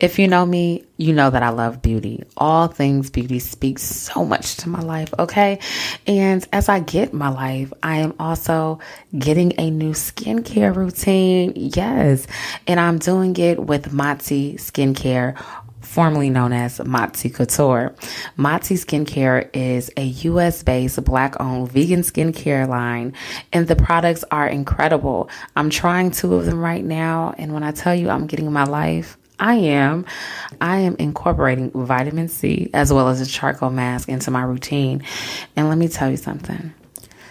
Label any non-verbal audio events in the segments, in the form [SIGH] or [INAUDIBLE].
If you know me, you know that I love beauty. All things beauty speaks so much to my life, okay? And as I get my life, I am also getting a new skincare routine. Yes. And I'm doing it with Motsi Skincare formerly known as Motsi Couture. Motsi Skincare is a US based black owned vegan skincare line, and the products are incredible. I'm trying two of them right now, and when I tell you I'm getting my life, I am. I am incorporating vitamin C as well as a charcoal mask into my routine. And let me tell you something.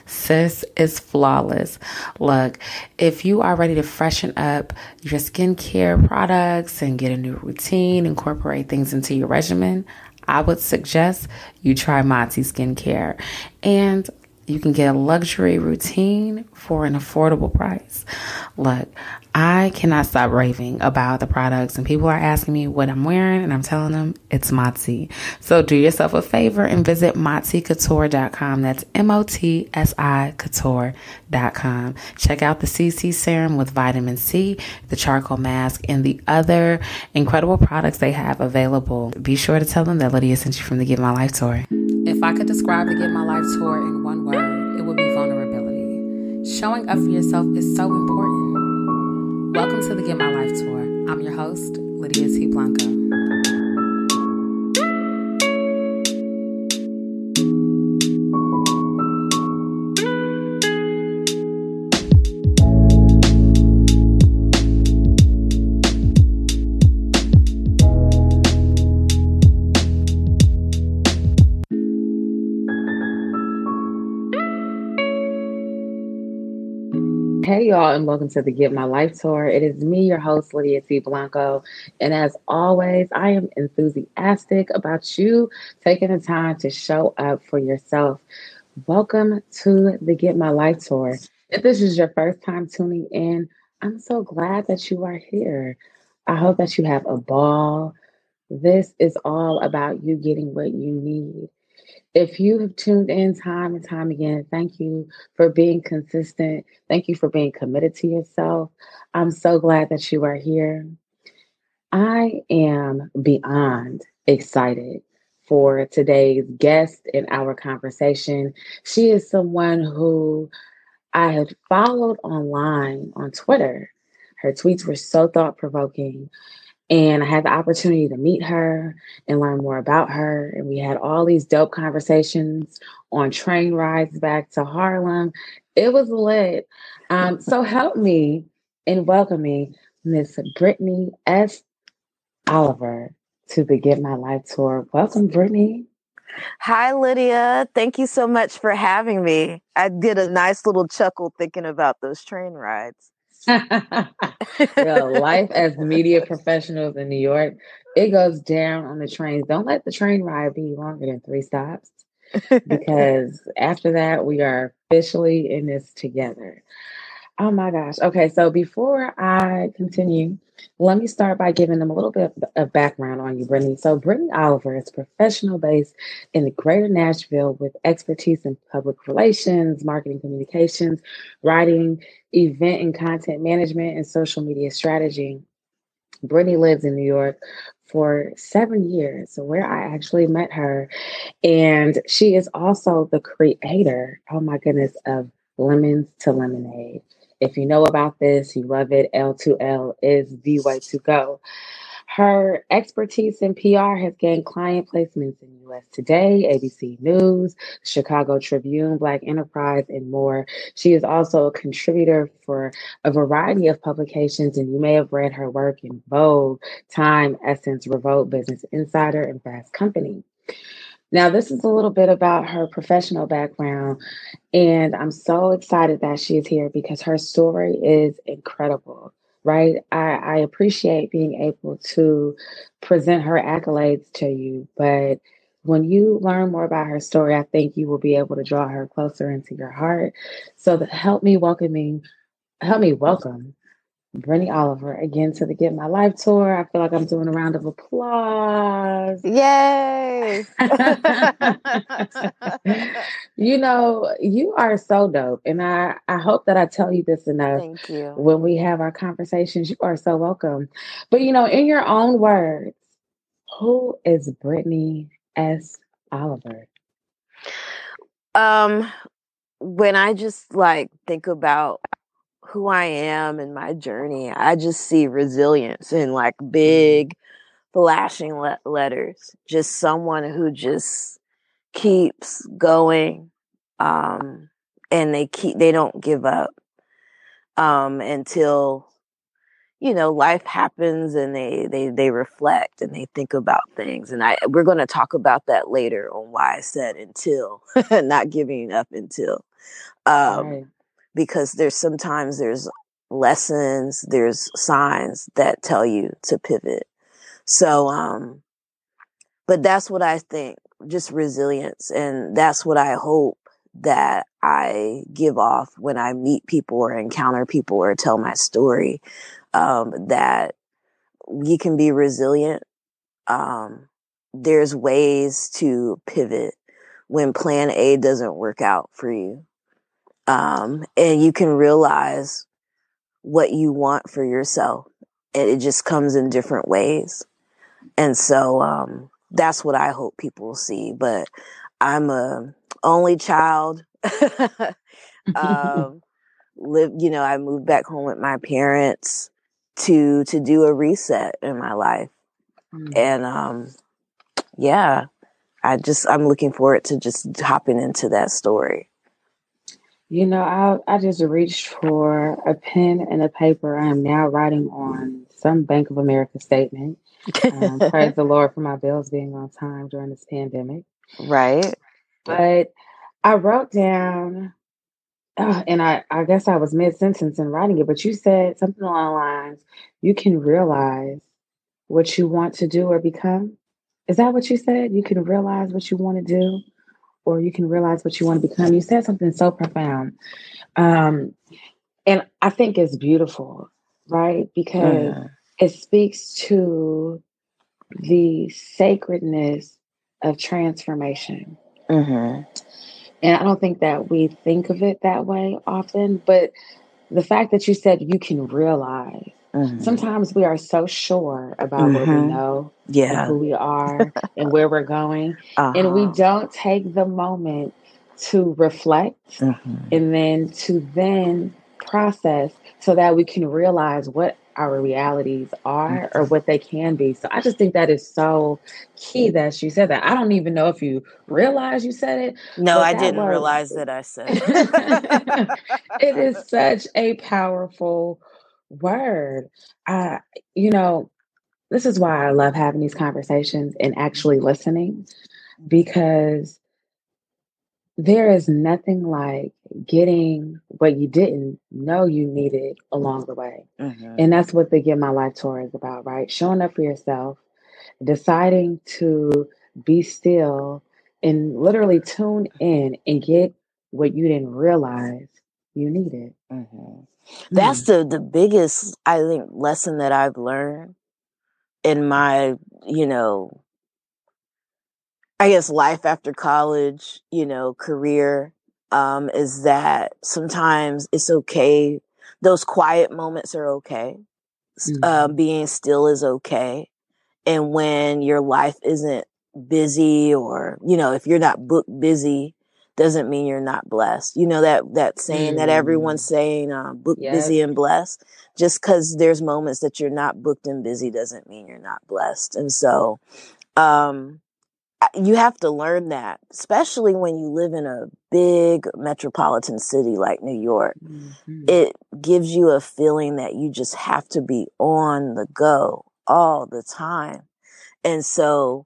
Sis is flawless. Look, if you are ready to freshen up your skincare products and get a new routine, incorporate things into your regimen, I would suggest you try Motsi Skincare. And you can get a luxury routine for an affordable price. Look, I cannot stop raving about the products, and people are asking me what I'm wearing, and I'm telling them it's Motsi. So do yourself a favor and visit motsicouture.com. That's M O T S I couture.com. Check out the CC serum with vitamin C, the charcoal mask, and the other incredible products they have available. Be sure to tell them that Lydia sent you from the Get My Life tour. If I could describe the Get My Life tour in one word, it would be vulnerability. Showing up for yourself is so important. Welcome to the Get My Life Tour. I'm your host, Lydia T. Blanco. Hey, y'all, and welcome to the Get My Life Tour. It is me, your host, Lydia T. Blanco. And as always, I am enthusiastic about you taking the time to show up for yourself. Welcome to the Get My Life Tour. If this is your first time tuning in, I'm so glad that you are here. I hope that you have a ball. This is all about you getting what you need. If you have tuned in time and time again, thank you for being consistent. Thank you for being committed to yourself. I'm so glad that you are here. I am beyond excited for today's guest in our conversation. She is someone who I had followed online on Twitter. Her tweets were so thought provoking. And I had the opportunity to meet her and learn more about her. And we had all these dope conversations on train rides back to Harlem. It was lit. Um, so [LAUGHS] help me in welcoming Miss Brittney S. Oliver to the Get My Life Tour. Welcome, Brittney. Hi, Lydia. Thank you so much for having me. I did a nice little chuckle thinking about those train rides. [LAUGHS] Well, life as media professionals in New York, it goes down on the trains. Don't let the train ride be longer than three stops [LAUGHS] because after that, we are officially in this together. Oh my gosh. Okay, so before I continue, let me start by giving them a little bit of background on you, Brittney. So, Brittney Oliver is professional based in the greater Nashville with expertise in public relations, marketing communications, writing, event and content management, and social media strategy. Brittney lives in New York for seven years, where I actually met her. And she is also the creator, oh my goodness, of Lemons to Lemonade. If you know about this, you love it. L2L is the way to go. Her expertise in PR has gained client placements in US Today, ABC News, Chicago Tribune, Black Enterprise, and more. She is also a contributor for a variety of publications, and you may have read her work in Vogue, Time, Essence, Revolt, Business Insider, and Fast Company. Now, this is a little bit about her professional background, and I'm so excited that she is here because her story is incredible, right? I, I appreciate being able to present her accolades to you, but when you learn more about her story, I think you will be able to draw her closer into your heart. So, help me welcoming, help me welcome Brittney Oliver again to the Get My Life tour. I feel like I'm doing a round of applause. Yay! [LAUGHS] you know, you are so dope. And I, I hope that I tell you this enough. Thank you. When we have our conversations, you are so welcome. But, you know, in your own words, who is Brittney S. Oliver? Um, when I just like think about who I am and my journey, I just see resilience in like mm-hmm. big, flashing le- letters. Just someone who just keeps going, um, and they keep they don't give up um, until you know life happens and they they they reflect and they think about things and i we're going to talk about that later on why i said until [LAUGHS] not giving up until um, right because there's sometimes there's lessons, there's signs that tell you to pivot. So, um, but that's what I think, just resilience. And that's what I hope that I give off when I meet people or encounter people or tell my story, um, that we can be resilient. Um, there's ways to pivot when plan A doesn't work out for you. Um, and you can realize what you want for yourself. And it just comes in different ways. And so, um, that's what I hope people see. But I'm a only child. [LAUGHS] [LAUGHS] um, live, you know, I moved back home with my parents to, to do a reset in my life. Mm. And, um, yeah, I just, I'm looking forward to just hopping into that story. You know, I I just reached for a pen and a paper. I am now writing on some Bank of America statement. Um, praise the Lord for my bills being on time during this pandemic. [LAUGHS] Right. But I wrote down, uh, and I, I guess I was mid sentence in writing it, but you said something along the lines you can realize what you want to do or become. Is that what you said? You can realize what you want to do or you can realize what you want to become. You said something so profound. Um, and I think it's beautiful, right? Because mm. it speaks to the sacredness of transformation. Mm-hmm. And I don't think that we think of it that way often, but the fact that you said you can realize Mm-hmm. Sometimes we are so sure about mm-hmm. what we know, yeah, who we are, and where we're going, uh-huh. and we uh-huh. don't take the moment to reflect mm-hmm. and then to then process so that we can realize what our realities are or what they can be. So I just think that is so key that you said that. I don't even know if you realize you said it. No, I didn't was, realize that I said it. [LAUGHS] it is such a powerful Word. Uh, you know, this is why I love having these conversations and actually listening because there is nothing like getting what you didn't know you needed along the way. Mm-hmm. And that's what the Get My Life Tour is about, right? Showing up for yourself, deciding to be still and literally tune in and get what you didn't realize you needed. Mm-hmm. That's mm. the the biggest I think lesson that I've learned in my, you know, I guess life after college, you know, career um is that sometimes it's okay. Those quiet moments are okay. Mm-hmm. Uh, being still is okay. And when your life isn't busy or, you know, if you're not book busy, doesn't mean you're not blessed. You know that that saying mm. that everyone's mm. saying, uh, "Book yep. busy and blessed." Just because there's moments that you're not booked and busy doesn't mean you're not blessed. And so, um, you have to learn that, especially when you live in a big metropolitan city like New York. Mm-hmm. It gives you a feeling that you just have to be on the go all the time. And so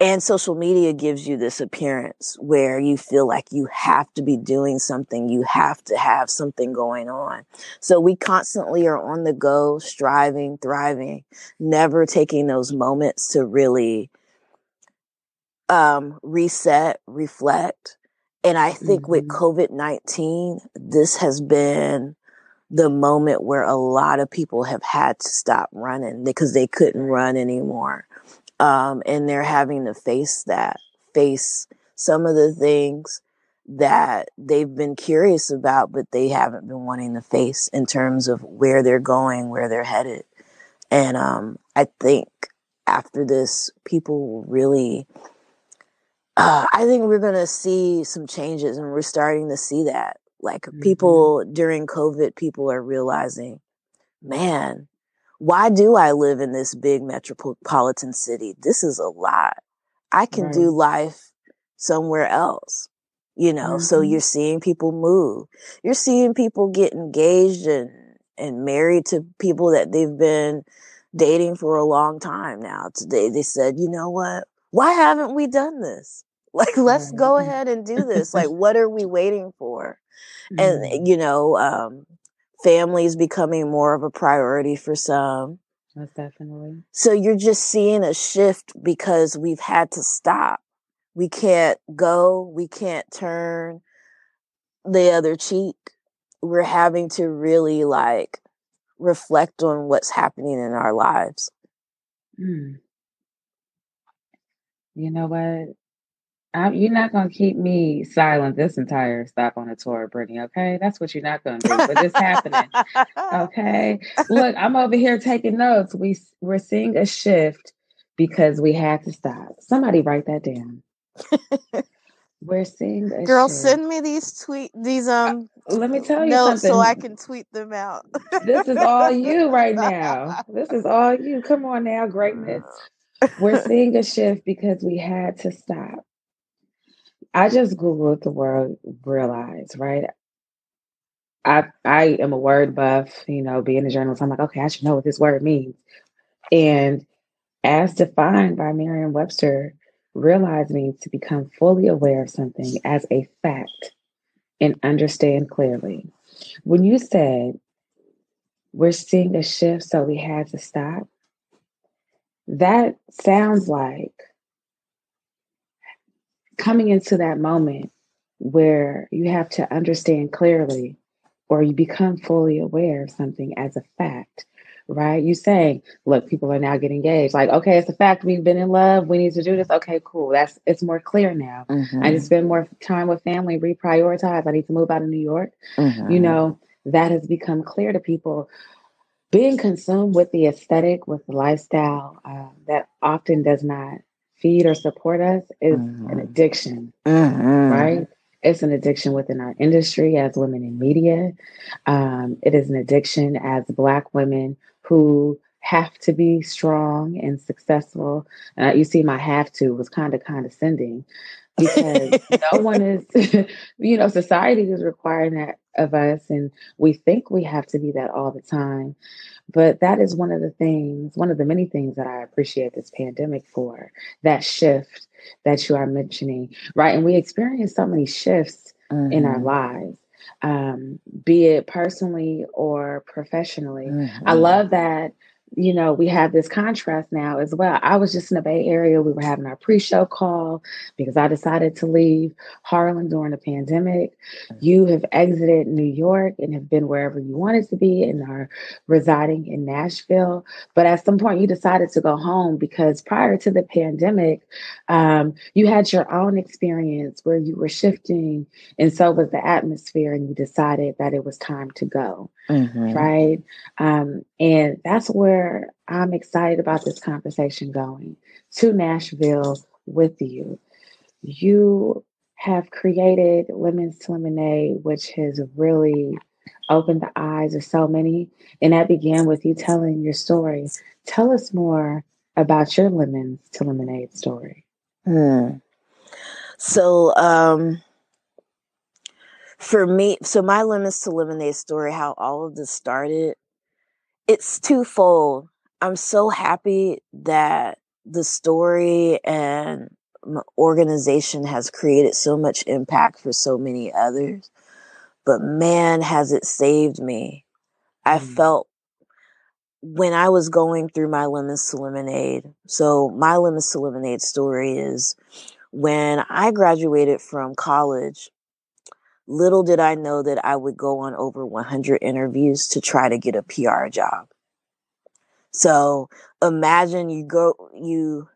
and social media gives you this appearance where you feel like you have to be doing something. You have to have something going on. So we constantly are on the go, striving, thriving, never taking those moments to really um, reset, reflect. And I think mm-hmm. with COVID 19, this has been the moment where a lot of people have had to stop running because they couldn't run anymore. Um, and they're having to face that, face some of the things that they've been curious about, but they haven't been wanting to face in terms of where they're going, where they're headed. And um, I think after this, people will really, uh, I think we're going to see some changes, and we're starting to see that. Like mm-hmm. people during COVID, people are realizing, man, why do I live in this big metropolitan city? This is a lot. I can right. do life somewhere else you know mm-hmm. so you're seeing people move you're seeing people get engaged and and married to people that they've been dating for a long time now today they said you know what why haven't we done this [LAUGHS] like let's go ahead and do this like [LAUGHS] what are we waiting for mm-hmm. and you know um families becoming more of a priority for some most definitely so you're just seeing a shift because we've had to stop we can't go, we can't turn the other cheek. We're having to really like reflect on what's happening in our lives. Mm. You know what? I'm, you're not gonna keep me silent this entire stop on the tour, Brittney. Okay, that's what you're not gonna do. But it's happening. Okay, look, I'm over here taking notes. We we're seeing a shift because we had to stop. Somebody write that down. [LAUGHS] We're seeing Girl, shift. Girl, send me these tweet these uh, um let me tell you notes something. so I can tweet them out. this is all you right now. This is all you. Come on now, greatness. [LAUGHS] We're seeing a shift because we had to stop. I just googled the word realize, right? I I am a word buff, you know, being a journalist. I'm like, okay, I should know what this word means. And as defined by Merriam-Webster, Realize means to become fully aware of something as a fact and understand clearly. When you said we're seeing a shift, so we had to stop, that sounds like coming into that moment where you have to understand clearly or you become fully aware of something as a fact right? You saying, look, people are now getting engaged. Like, okay, it's a fact we've been in love. We need to do this. Okay, cool. That's it's more clear now. Mm-hmm. I need to spend more time with family, reprioritize. I need to move out of New York. Mm-hmm. You know, that has become clear to people. Being consumed with the aesthetic, with the lifestyle uh, that often does not feed or support us is mm-hmm. an addiction, mm-hmm. right? It's an addiction within our industry as women in media. Um, it is an addiction as Black women who have to be strong and successful. Uh, you see, my have to was kind of condescending because [LAUGHS] no one is, [LAUGHS] you know, society is requiring that of us, and we think we have to be that all the time. But that is one of the things, one of the many things that I appreciate this pandemic for that shift that you are mentioning, right? And we experience so many shifts mm-hmm. in our mm-hmm. lives um, be it personally or professionally. Mm-hmm. I love that you know, we have this contrast now as well. I was just in the Bay Area. We were having our pre show call because I decided to leave Harlem during the pandemic. Mm-hmm. You have exited New York and have been wherever you wanted to be and are residing in Nashville. But at some point, you decided to go home because prior to the pandemic, um, you had your own experience where you were shifting, and so was the atmosphere, and you decided that it was time to go. Mm-hmm. Right. Um, and that's where I'm excited about this conversation going to Nashville with you. You have created Lemons to Lemonade, which has really opened the eyes of so many. And that began with you telling your story. Tell us more about your Lemons to Lemonade story. Hmm. So, um, for me, so my lemons to lemonade story, how all of this started, it's twofold. I'm so happy that the story and organization has created so much impact for so many others. But man, has it saved me. I mm. felt when I was going through my lemons to lemonade. So my lemons to lemonade story is when I graduated from college little did I know that I would go on over 100 interviews to try to get a PR job. So imagine you go, you,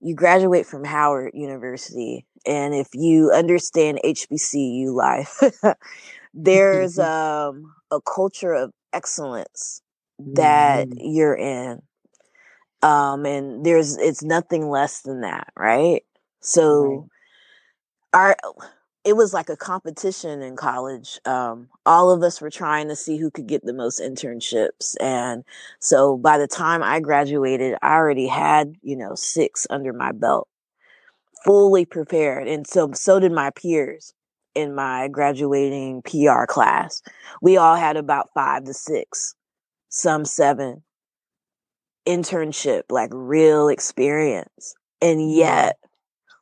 you graduate from Howard University. And if you understand HBCU life, [LAUGHS] there's [LAUGHS] um, a culture of excellence that mm-hmm. you're in. Um, and there's, it's nothing less than that, right? So right. our, it was like a competition in college. Um, all of us were trying to see who could get the most internships. And so by the time I graduated, I already had, you know, six under my belt, fully prepared. And so, so did my peers in my graduating PR class. We all had about five to six, some seven internship, like real experience. And mm-hmm. yet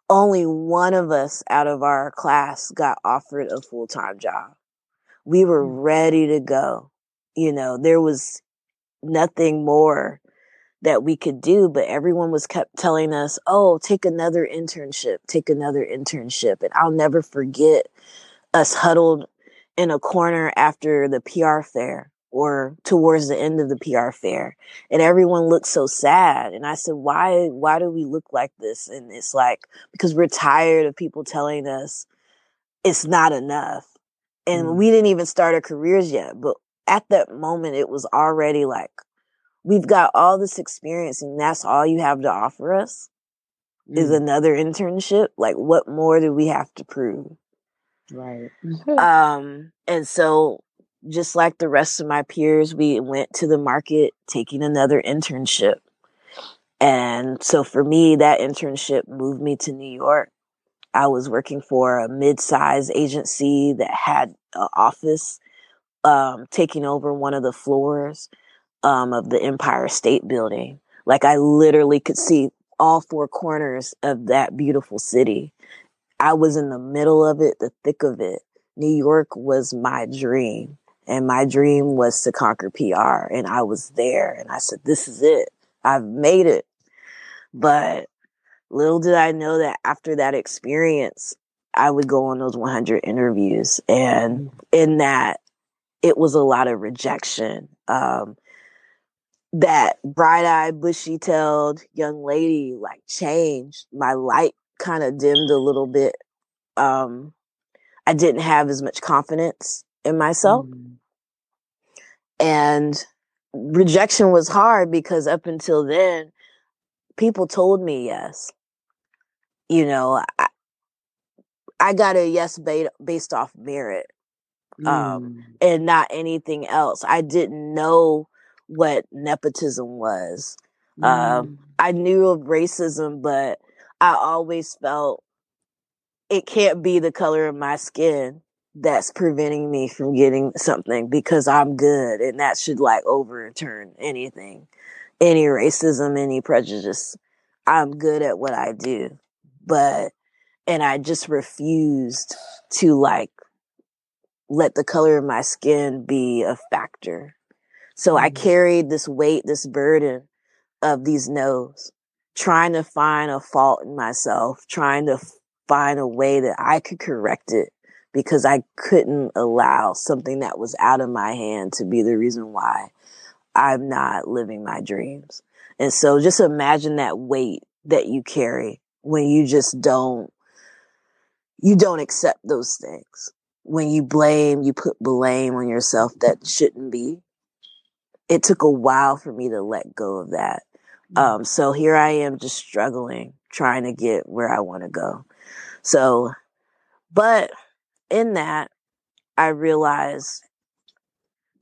only one of us out of our class got offered a full time job. We were mm. ready to go. You know, there was nothing more that we could do, but everyone was kept telling us, Oh, take another internship, take another internship. And I'll never forget us huddled in a corner after the PR fair or towards the end of the PR fair and everyone looked so sad and I said why why do we look like this and it's like because we're tired of people telling us it's not enough and mm. we didn't even start our careers yet but at that moment it was already like we've got all this experience and that's all you have to offer us mm. is another internship like what more do we have to prove right um and so just like the rest of my peers, we went to the market taking another internship. And so for me, that internship moved me to New York. I was working for a mid-sized agency that had an office um, taking over one of the floors um, of the Empire State Building. Like I literally could see all four corners of that beautiful city. I was in the middle of it, the thick of it. New York was my dream. And my dream was to conquer PR. And I was there and I said, this is it. I've made it. But little did I know that after that experience, I would go on those 100 interviews. And in that, it was a lot of rejection. Um, that bright eyed, bushy tailed young lady like changed. My light kind of dimmed a little bit. Um, I didn't have as much confidence in myself. Mm. And rejection was hard because up until then, people told me yes. You know, I, I got a yes based off merit um, mm. and not anything else. I didn't know what nepotism was. Um, mm. Um, I knew of racism, but I always felt it can't be the color of my skin that's preventing me from getting something because I'm good and that should like overturn anything, any racism, any prejudice. I'm good at what I do, but, and I just refused to like let the color of my skin be a factor. So I mm-hmm. carried this weight, this burden of these no's, trying to find a fault in myself, trying to find a way that I could correct it because I couldn't allow something that was out of my hand to be the reason why I'm not living my dreams. And so just imagine that weight that you carry when you just don't, you don't accept those things. When you blame, you put blame on yourself that shouldn't be. It took a while for me to let go of that. Mm. Um, so here I am just struggling, trying to get where I want to go. So, but in that, I realized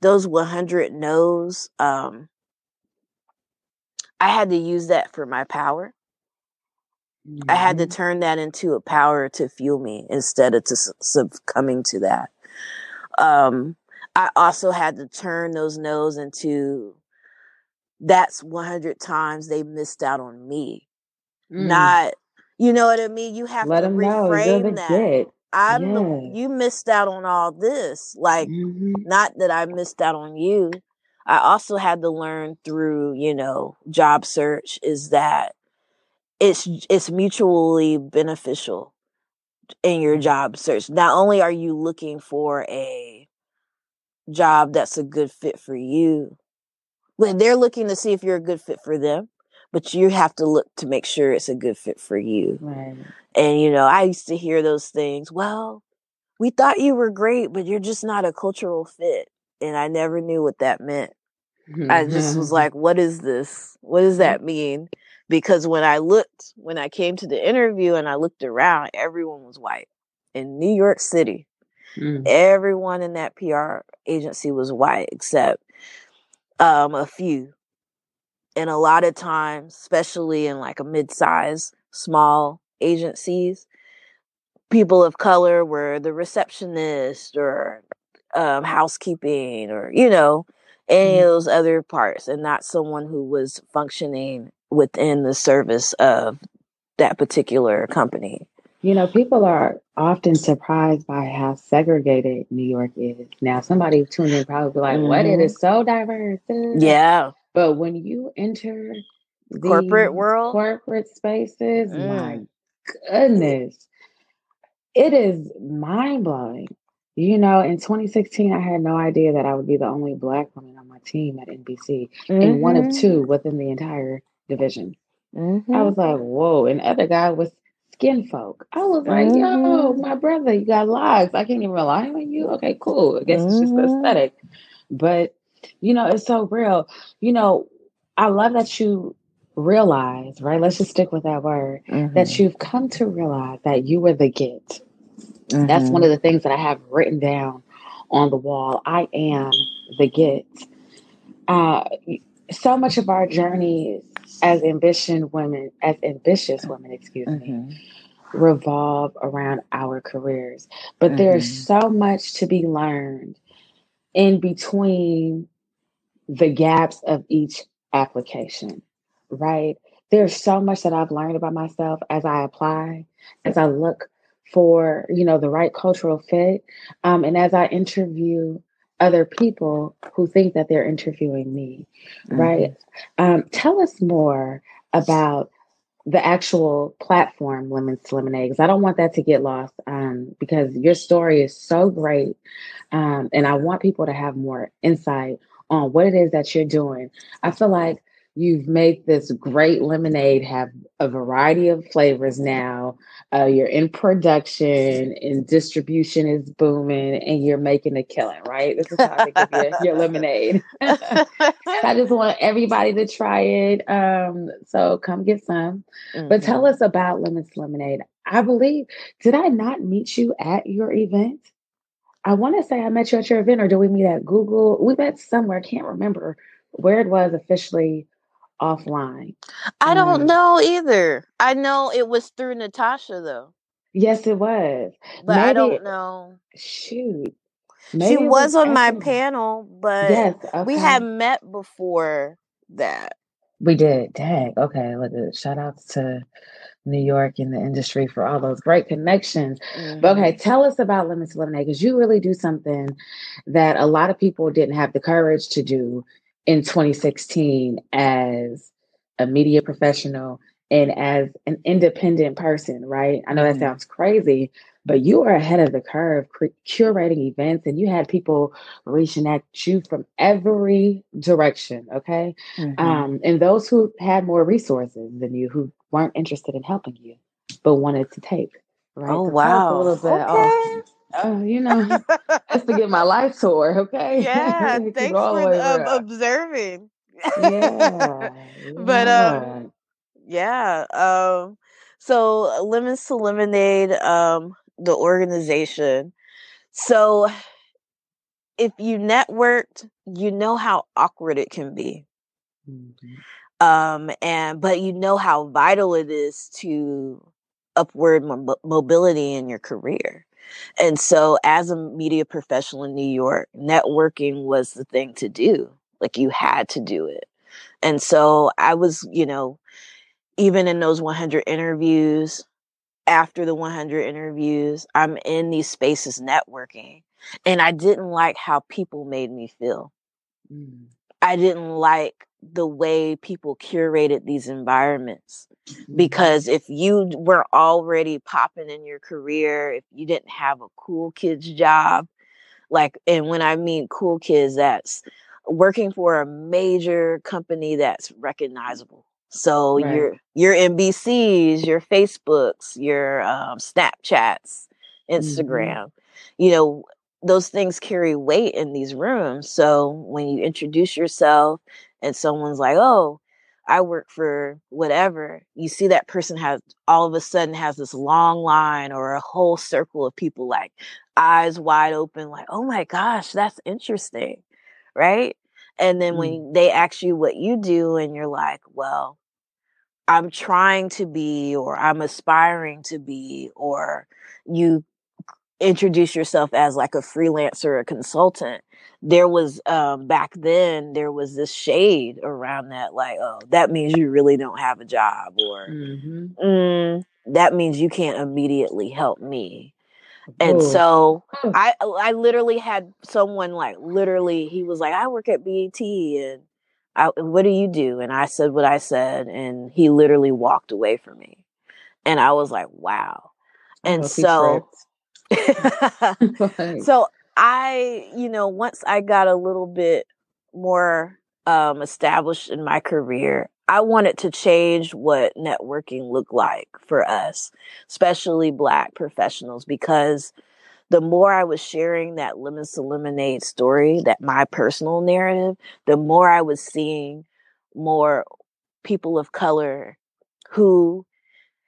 those 100 no's, um, I had to use that for my power. Mm-hmm. I had to mm-hmm. turn that into a power to fuel me instead of to succumbing to that. Um, I also had to turn those no's into that's 100 times they missed out on me. Mm. Not, you know what I mean? You have Let to reframe that. Get. I'm the, you missed out on all this. Like, mm-hmm. not that I missed out on you. I also had to learn through, you know, job search is that it's it's mutually beneficial. in your job search. Not only are you looking for a job that's a good fit for you, but they're looking to see if you're a good fit for them, but you have to look to make sure it's a good fit for you. Right. And you know, I used to hear those things, well, we thought you were great, but you're just not a cultural fit. And I never knew what that meant. I just was like, what is this? What does that mean? Because when I looked, when I came to the interview and I looked around, everyone was white in New York City. Mm. Everyone in that PR agency was white except um, a few. And a lot of times, especially in like a mid-size, small agencies, people of color were the receptionist or um, housekeeping or you know any Mhm. of those other parts, and not someone who was functioning within the service of that particular company. You know, people are often surprised by how segregated New York is. Now, somebody tuning in probably be like, "What? It Mhm. is so diverse." uh." Yeah, But when you enter the Corporate world? corporate spaces, my Mm. goodness, it is mind blowing. You know, in 2016, I had no idea that I would be the only black woman on my team at NBC and one of Mhm. two within the entire division. I Mhm. was like, whoa. And other guy was skin folk. I was like, yo, Mhm. my brother, you got locks. I can't even rely on you. Okay, cool. I guess it's just Mhm. aesthetic. But, you know, it's so real. You know, I love that you realize, right? Let's just stick with that word, that Mhm. you've come to realize that you were the get. That's Mhm. one of the things that I have written down on the wall. I am the get. Uh, so much of our journeys as ambition women, as ambitious women, excuse me, Mhm. revolve around our careers. But there's Mhm. so much to be learned in between the gaps of each application, right? There's so much that I've learned about myself as I apply, as I look for, you know, the right cultural fit, um, and as I interview other people who think that they're interviewing me, right? Um, tell us more about the actual platform Lemons to Lemonade because I don't want that to get lost um, because your story is so great. Um, and I want people to have more insight on what it is that you're doing. I feel like you've made this great lemonade have a variety of flavors now. Uh, you're in production and distribution is booming and you're making a killing, right? This is how think of your, lemonade. [LAUGHS] I just want everybody to try it. Um, so come get some. But tell Mhm. us about Lemons Lemonade. I believe, did I not meet you at your event? I want to say I met you at your event, or did we meet at Google? We met somewhere. I can't remember where it was officially offline. I don't Um, know either. I know it was through Natasha though, Yes, it was. but I don't know. shoot. She Maybe it was was on my panel, but Yes, we had okay. met before that. We did. Dang. Okay. Look, uh, shout outs to New York and the industry for all those great connections. But okay, Mhm. tell us about Lemons to Lemonade because you really do something that a lot of people didn't have the courage to do in 2016 as a media professional and as an independent person, right? I know that Mhm. sounds crazy, but you are ahead of the curve curating events and you had people reaching at you from every direction, okay? Mhm. Um, and those who had more resources than you, who weren't interested in helping you, but wanted to take, right? Oh wow. little bit. Oh, Okay. oh, you [LAUGHS] know, that's to get my life tour, okay? [LAUGHS] yeah. Thanks for um, observing. Yeah, [LAUGHS] but yeah. um, yeah. Um, so Lemons to Lemonade, um, the organization. So if you networked, you know how awkward it can be. Mhm. um and but you know how vital it is to upward mo- mobility in your career and so as a media professional in new york networking was the thing to do like you had to do it and so i was you know even in those 100 interviews after the 100 interviews i'm in these spaces networking and i didn't like how people made me feel Mm. I didn't like the way people curated these environments mm-hmm. because if you were already popping in your career if you didn't have a cool kids job like and when i mean cool kids that's working for a major company that's recognizable so right. your your NBCs, your Facebooks, your um, Snapchats, mm-hmm. Instagram, mm-hmm. you know, those things carry weight in these rooms. So when you introduce yourself and someone's like, "Oh, I work for whatever," you see that person has all of a sudden has this long line or a whole circle of people like eyes wide open, like, "Oh my gosh, that's interesting," right? And then mm. when they ask you what you do, and you're like, "Well." I'm trying to be or I'm aspiring to be or you introduce yourself as like a freelancer a consultant there was um back then there was this shade around that like oh that means you really don't have a job or mm-hmm. mm, that means you can't immediately help me and Ooh. so i i literally had someone like literally he was like i work at BET and I, what do you do? And i said what i said and he literally walked away from me. And i was like wow. And so [LAUGHS] [LAUGHS] so I, you know, once I got a little bit more um, established in my career, I wanted to change what networking looked like for us, especially Black professionals, because the more I was sharing that Lemons to Lemonade story, that my personal narrative, the more I was seeing more people of color who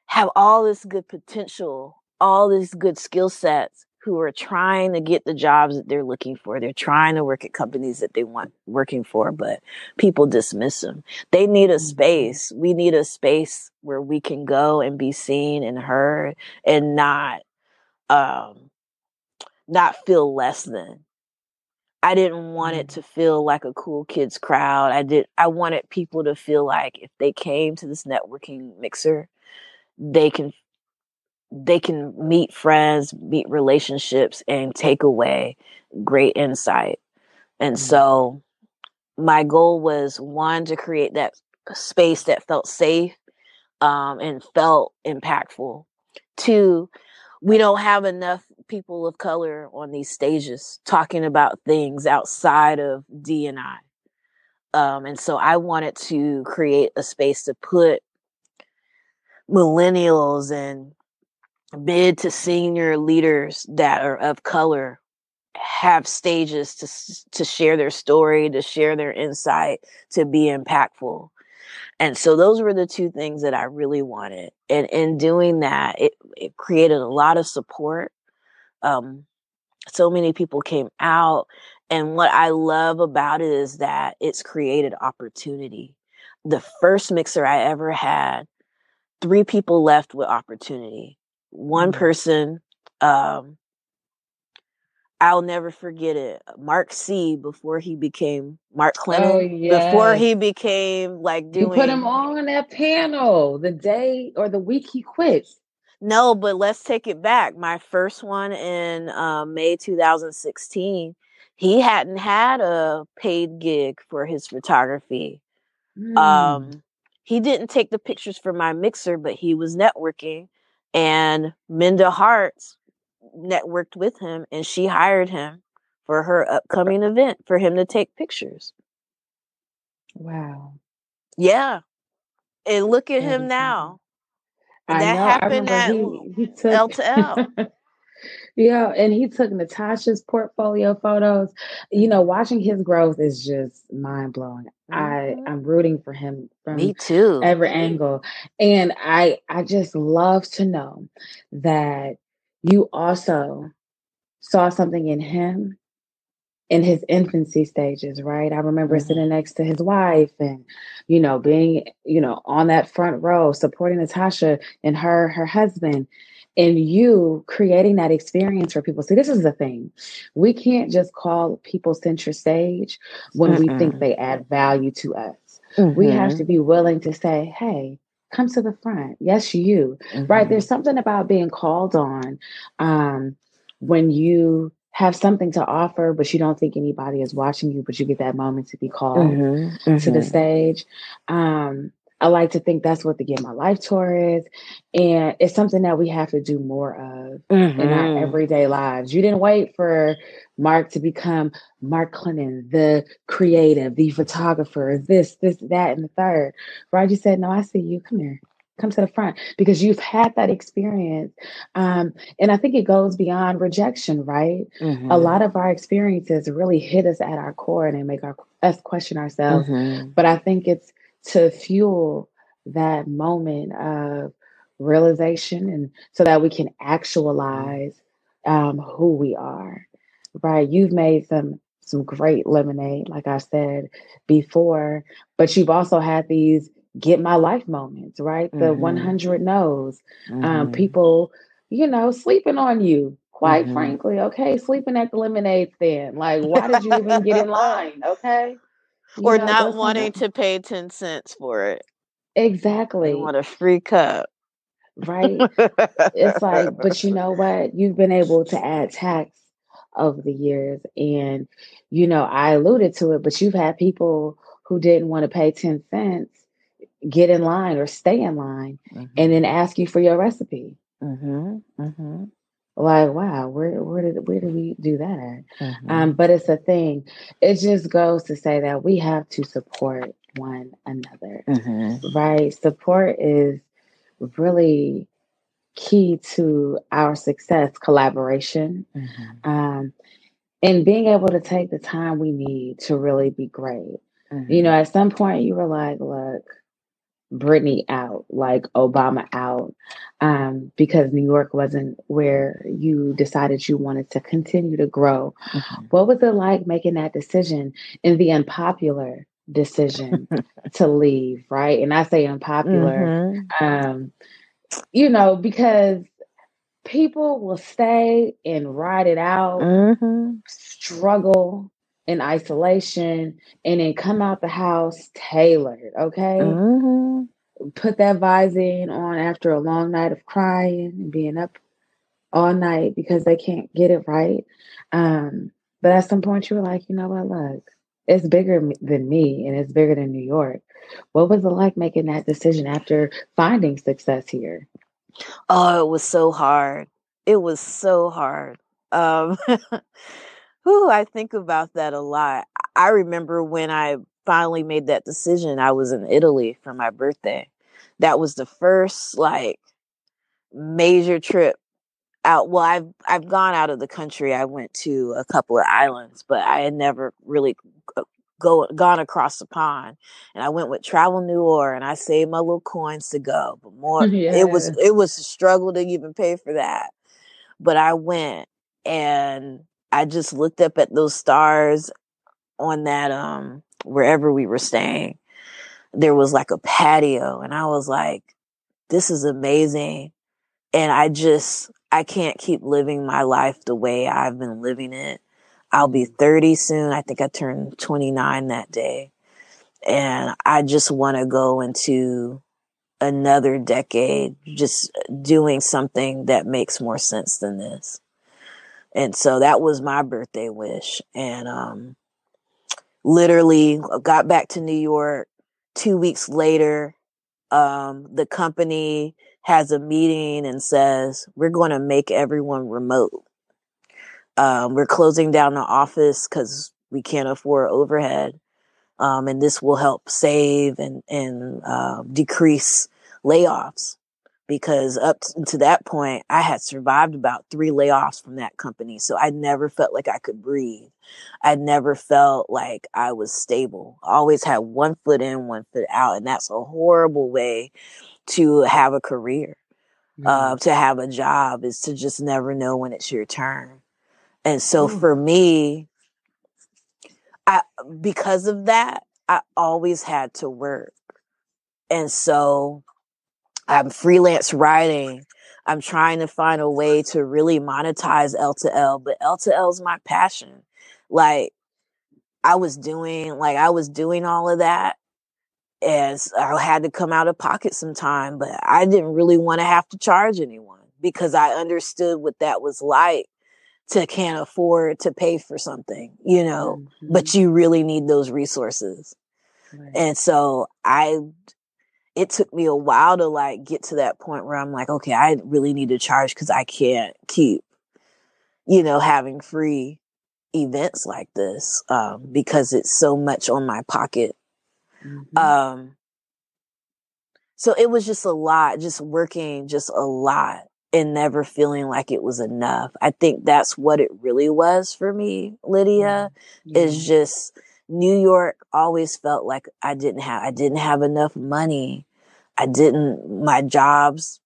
have all this good potential all these good skill sets who are trying to get the jobs that they're looking for. They're trying to work at companies that they want working for, but people dismiss them. They need a mm-hmm. space. We need a space where we can go and be seen and heard and not, um, not feel less than. I didn't want it mm-hmm. to feel like a cool kids crowd. I did I wanted people to feel like if they came to this networking mixer, they can they can meet friends, meet relationships, and take away great insight. And mm-hmm. so, my goal was one to create that space that felt safe um, and felt impactful. Two, we don't have enough people of color on these stages talking about things outside of D and I. Um, and so I wanted to create a space to put millennials and mid to senior leaders that are of color have stages to to share their story, to share their insight, to be impactful. And so those were the two things that I really wanted. And in doing that, it, it created a lot of support. Um, so many people came out. And what I love about it is that it's created opportunity. The first mixer I ever had, three people left with opportunity one mm-hmm. person um I'll never forget it. Mark C before he became Mark Clennon. Oh, yes. Before he became like doing You put him on that panel the day or the week he quit. No, but let's take it back. My first one in um, May 2016, he hadn't had a paid gig for his photography. Mm. Um, he didn't take the pictures for my mixer, but he was networking and Minda Harts networked with him and she hired him for her upcoming event for him to take pictures. Wow. Yeah. And look at him now. And that know, happened at he, he took, L to L. [LAUGHS] yeah, and he took Natasha's portfolio photos. You know, watching his growth is just mind blowing. Mm-hmm. I I'm rooting for him from me too every angle, and I I just love to know that you also saw something in him in his infancy stages, right? I remember mm-hmm. sitting next to his wife and, you know, being, you know, on that front row supporting Natasha and her her husband and you creating that experience for people. See, this is the thing. We can't just call people center stage when we think they add value to us. Mm-hmm. We have mm-hmm. to be willing to say, hey, come to the front. Yes, you. Mm-hmm. Right. There's something about being called on um, when you have something to offer, but you don't think anybody is watching you, but you get that moment to be called mm-hmm, mm-hmm. to the mm-hmm. stage. Um, I like to think that's what the Get My Life tour is. And it's something that we have to do more of mm-hmm. in our mm-hmm. everyday lives. You didn't wait for Mark to become Mark Clennon, the creative, the photographer, this, this, that, and the third. Right? You said, No, I see you. Come here come to the front because you've had that experience um, and i think it goes beyond rejection right mm-hmm. a lot of our experiences really hit us at our core and they make our, us question ourselves mm-hmm. but i think it's to fuel that moment of realization and so that we can actualize um, who we are right you've made some some great lemonade like i said before but you've also had these get my life moments right the mm-hmm. 100 no's um, mm-hmm. um, people you know sleeping on you quite mm-hmm. frankly okay sleeping at the lemonade stand like why did you even get in line okay you or know, not wanting to pay 10 cents for it. Exactly. You want a free cup. Right. it's like, but you know [LAUGHS] what? You've been able to add tax over the years. And, you know, I alluded to it, but you've had people who didn't want to pay 10 cents get in line or stay in line mm-hmm. and then ask you for your recipe. Mm-hmm. Mm-hmm like wow where where did where did we do that at mm-hmm. um but it's a thing it just goes to say that we have to support one another mm-hmm. right support is really key to our success collaboration mm-hmm. um and being able to take the time we need to really be great you know mm-hmm. at some point you were like look Brittney out, like Obama out, um, because New York wasn't where you decided you wanted to continue to grow. Mm-hmm. What was it like making that decision and the unpopular decision [LAUGHS] to leave, right? And I say unpopular, mm-hmm. um, you know, because people will stay and ride it out, mm-hmm. struggle in isolation, and then come out the house tailored, okay? Mm-hmm. Put that Visine on after a long night of crying and being up all night because they can't get it right. Um, but at some point, you were like, you know what, look, it's bigger than me and it's bigger than New York. What was it like making that decision after finding success here? Oh, it was so hard. It was so hard. Um, [LAUGHS] Whew, I think about that a lot. I remember when I finally made that decision, I was in Italy for my birthday. That was the first like major trip out. Well, I've I've gone out of the country. I went to a couple of islands, but I had never really go gone across the pond. And I went with Travel Noire and I saved my little coins to go. But [LAUGHS] more, yeah. it was it was a struggle to even pay for that. But I went, and I just looked up at those stars on that um wherever we were staying. There was like a patio and I was like this is amazing. And I just I can't keep living my life the way I've been living it. I'll be 30 soon. I think I turned 29 that day. And I just want to go into another decade just doing something that makes more sense than this. And so that was my birthday wish. And um, literally got back to New York two weeks later. Um, the company has a meeting and says, we're going to make everyone remote. Um, we're closing down the office because we can't afford overhead. Um, and this will help save and, and uh, decrease layoffs because up to that point, I had survived about three layoffs from that company. So I never felt like I could breathe. I never felt like I was stable. I always had one foot in, one foot out. And that's a horrible way to have a career, mm-hmm. uh, to have a job is to just never know when it's your turn. And so mm-hmm. for me, I, because of that, I always had to work. And so I'm freelance writing. I'm trying to find a way to really monetize L2L, but L2L is my passion. Like I was doing, like I was doing all of that and I had to come out of pocket sometime, but I didn't really want to have to charge anyone because I understood what that was like to can't afford to pay for something, you know, mm-hmm. but you really need those resources. Right. And so I, it took me a while to like get to that point where I'm like, okay, I really need to charge because I can't keep, you know, having free events like this um, because it's so much on my pocket. Mm-hmm. Um, so it was just a lot, just working just a lot and never feeling like it was enough. I think that's what it really was for me, Lydia, mm-hmm. is just New York always felt like I didn't have I didn't have enough money. I didn't my jobs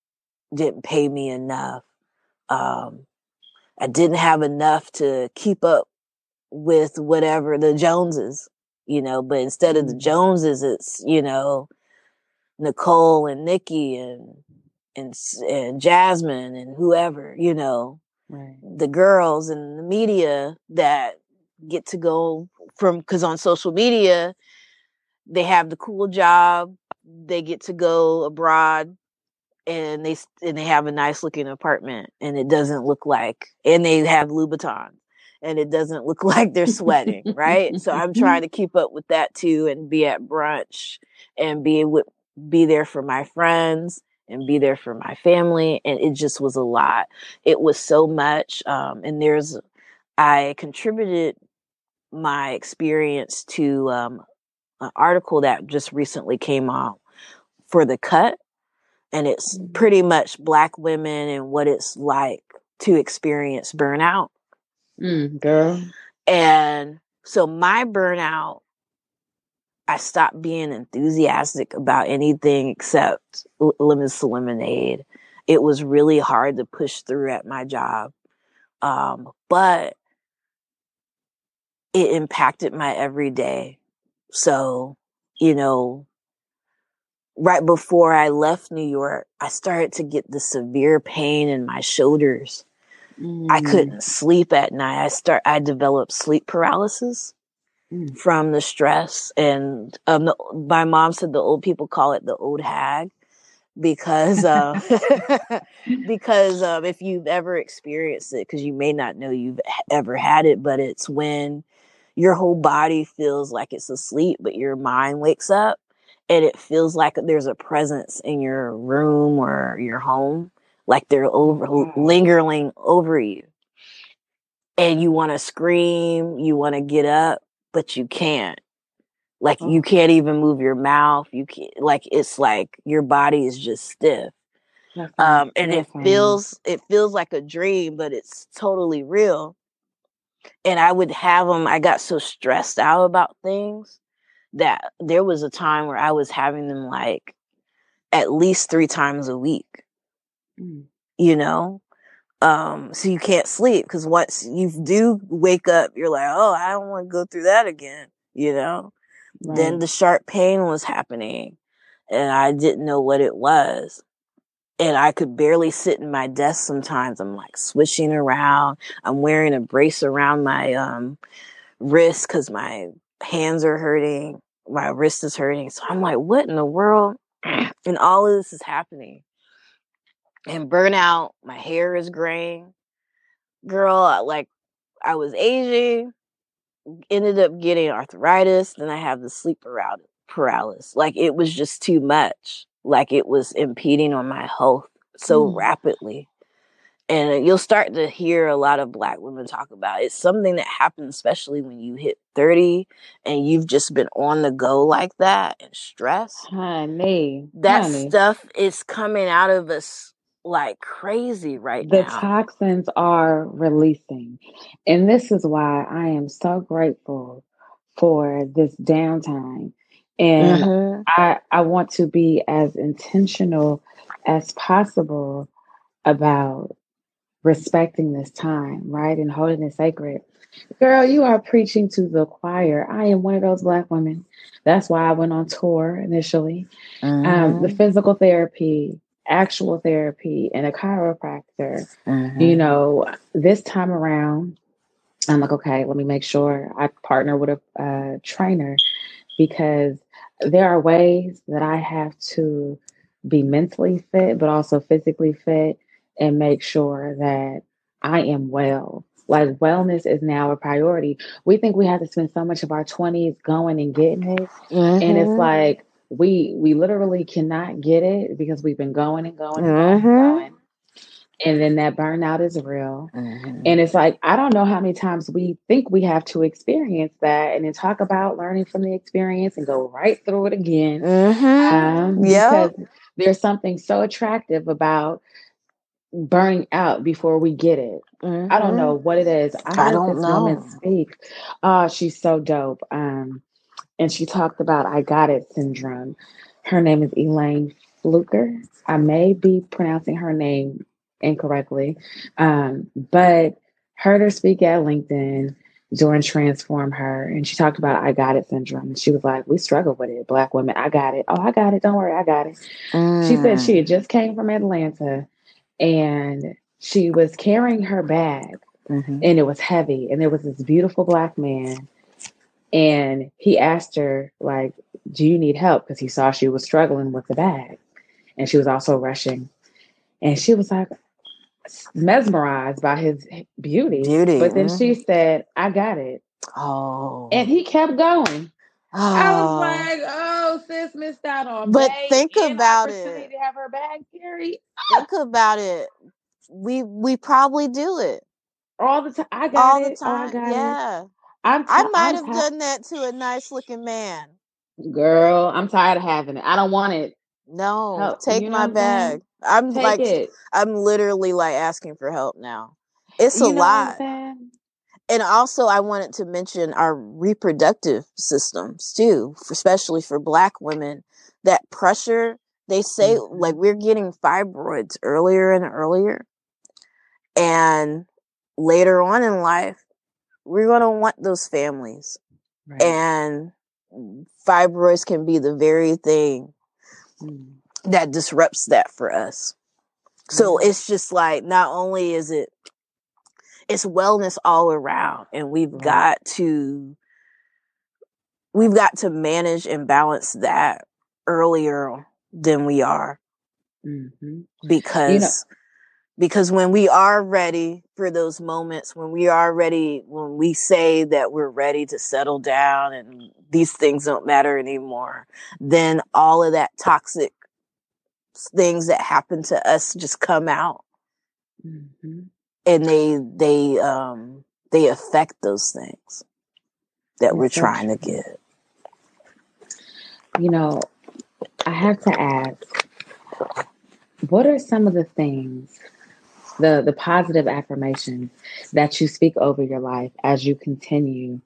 didn't pay me enough. Um I didn't have enough to keep up with whatever the Joneses, you know, but instead of the mm-hmm. Joneses it's, you know, Nicole and Nikki and and and Jasmine and whoever, you know, right. the girls and the media that get to go from because on social media they have the cool job, they get to go abroad and they and they have a nice looking apartment and it doesn't look like and they have Louboutin and it doesn't look [LAUGHS] like they're sweating, right? So I'm trying [LAUGHS] to keep up with that too and be at brunch and be with be there for my friends and be there for my family. And it just was a lot. It was so much. Um, and there's, I contributed my experience to um, an article that just recently came out for the cut. And it's mm-hmm. pretty much Black women and what it's like to experience burnout. Mm, girl. And so my burnout I stopped being enthusiastic about anything except lemons to lemonade. It was really hard to push through at my job. Um, but it impacted my everyday. So, you know, right before I left New York, I started to get the severe pain in my shoulders. Mm. I couldn't sleep at night. I start I developed sleep paralysis. Mm. from the stress. And um, the, my mom said the old people call it the old hag because uh, [LAUGHS] because um, if you've ever experienced it, because you may not know you've ever had it, but it's when your whole body feels like it's asleep, but your mind wakes up and it feels like there's a presence in your room or your home, like they're over lingering over you. And you want to scream, you want to get up, but you can't. Like you oh. can't even move your mouth. You can't like it's like your body is just stiff. Um, and it feels it feels like a dream, but it's totally real. And I would have them. I got so stressed out about things that there was a time where I was having them like at least three times a week. Mm. You know, um, so you can't sleep because once you do wake up, you're like, oh, I don't want to go through that again, you know? Right. Then the sharp pain was happening and I didn't know what it was. And I could barely sit in my desk sometimes. I'm like swishing around. I'm wearing a brace around my um, wrist because my hands are hurting. My wrist is hurting. So I'm like, what in the world? [CLEARS THROAT] and all of this is happening and burnout. My hair is graying. Girl, like I was aging, ended up getting arthritis. Then I have the sleep paralysis. Like it was just too much. Like it was impeding on my health so mm. rapidly. And you'll start to hear a lot of black women talk about it. it's something that happens, especially when you hit 30 and you've just been on the go like that and stress. Honey. That honey. stuff is coming out of us like crazy right the now. The toxins are releasing. And this is why I am so grateful for this downtime. And mm-hmm. I I want to be as intentional as possible about respecting this time, right? And holding it sacred. Girl, you are preaching to the choir. I am one of those black women. That's why I went on tour initially. Mm-hmm. Um, the mm-hmm. physical therapy, actual therapy and a chiropractor, mm-hmm. you know, this time around, I'm like, okay, let me make sure I partner with a uh, trainer because there are ways that I have to be mentally fit, but also physically fit and make sure that I am well Like wellness is now a priority. We think we have to spend so much of our 20s going and getting it. Mm-hmm. And it's mm-hmm. like we we literally cannot get it because we've been going and going and going, mm-hmm. and, going. And then that burnout is real. Mm-hmm. And it's like I don't know how many times we think we have to experience that and then talk about learning from the experience and go right through it again. Mm-hmm. Um, yeah. Because there's something so attractive about burning out before we get it. Mm-hmm. I don't know mm-hmm. what it is. I I don't know. woman speak. Oh, she's so dope. Um, and she talked about I got it syndrome. Her name is Elayne Fluker. I may be pronouncing her name incorrectly, um, but heard her speak at LinkedIn during Transform Her, and she talked about I got it syndrome. And she was like, "We struggle with it, Black women. I got it. Oh, I got it. Don't worry, I got it." Mm. She said she had just came from Atlanta, and she was carrying her bag, mm-hmm. and it was heavy, and there was this beautiful black man, and he asked her like, "Do you need help?" Because he saw she was struggling with the bag, and she was also rushing, and she was like, mesmerized by his beauty. Beauty. But then mm-hmm. she said, I got it. Oh. And he kept going. Oh. I was oh. like, oh, sis missed out on But think about it. To have her bag carried. Think about it. We we probably do it all the time. I got all it. the time. Oh, yeah. It. I'm t- I might I'm have t- done that to a nice looking man. Girl, I'm tired of having it. I don't want it. No, Help. take you know my bag. I'm Take like it. I'm literally like asking for help now. It's you a lot. And also I wanted to mention our reproductive systems too, especially for black women. That pressure, they say mm-hmm. like we're getting fibroids earlier and earlier. And later on in life, we're going to want those families. Right. And fibroids can be the very thing that disrupts that for us. So mm-hmm. it's just like not only is it it's wellness all around and we've right. got to we've got to manage and balance that earlier than we are. Mm-hmm. Because because when we are ready for those moments, when we are ready, when we say that we're ready to settle down and these things don't matter anymore, then all of that toxic things that happen to us just come out. Mm-hmm. and they they um they affect those things that we're trying to get. You know i have to ask what are some of the things the the positive affirmations that you speak over your life as you continue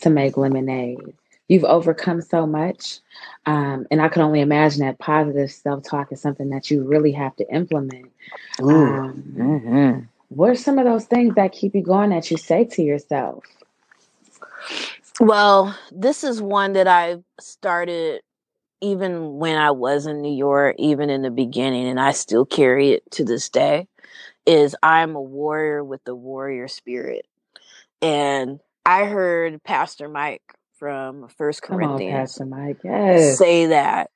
to make lemonade you've overcome so much. Um, and I can only imagine that positive self talk is something that you really have to implement. Um, mm-hmm. What are some of those things that keep you going that you say to yourself? Well, this is one that I started even when I was in New York, even in the beginning, and I still carry it to this day. Is I'm a warrior with the warrior spirit. And I heard Pastor Mike from First Corinthians on, yes. say that.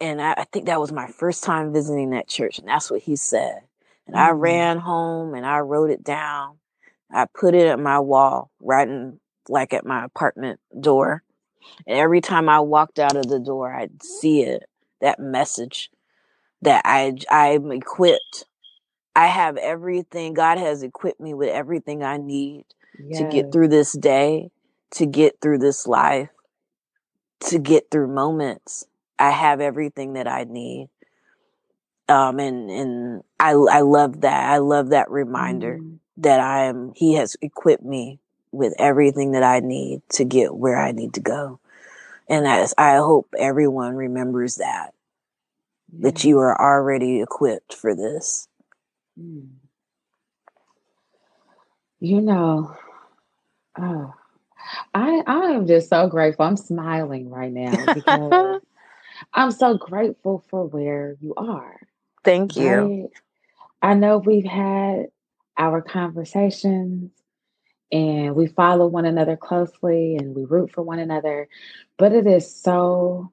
And I, I, think that was my first time visiting that church, and that's what he said. And mm-hmm. I ran home and I wrote it down. I put it at my wall, right in like at my apartment door. And every time I walked out of the door, I'd see it, that message that I I'm equipped. I have everything. God has equipped me with everything I need yes. to get through this day to get through this life, to get through moments. I have everything that I need. Um, and, and I, I love that. I love that reminder mm. that I am, he has equipped me with everything that I need to get where I need to go. And as I hope everyone remembers that, yeah. that you are already equipped for this. Mm. You know, oh, I I am just so grateful. I'm smiling right now because [LAUGHS] I'm so grateful for where you are. Thank you. I know we've had our conversations and we follow one another closely and we root for one another, but it is so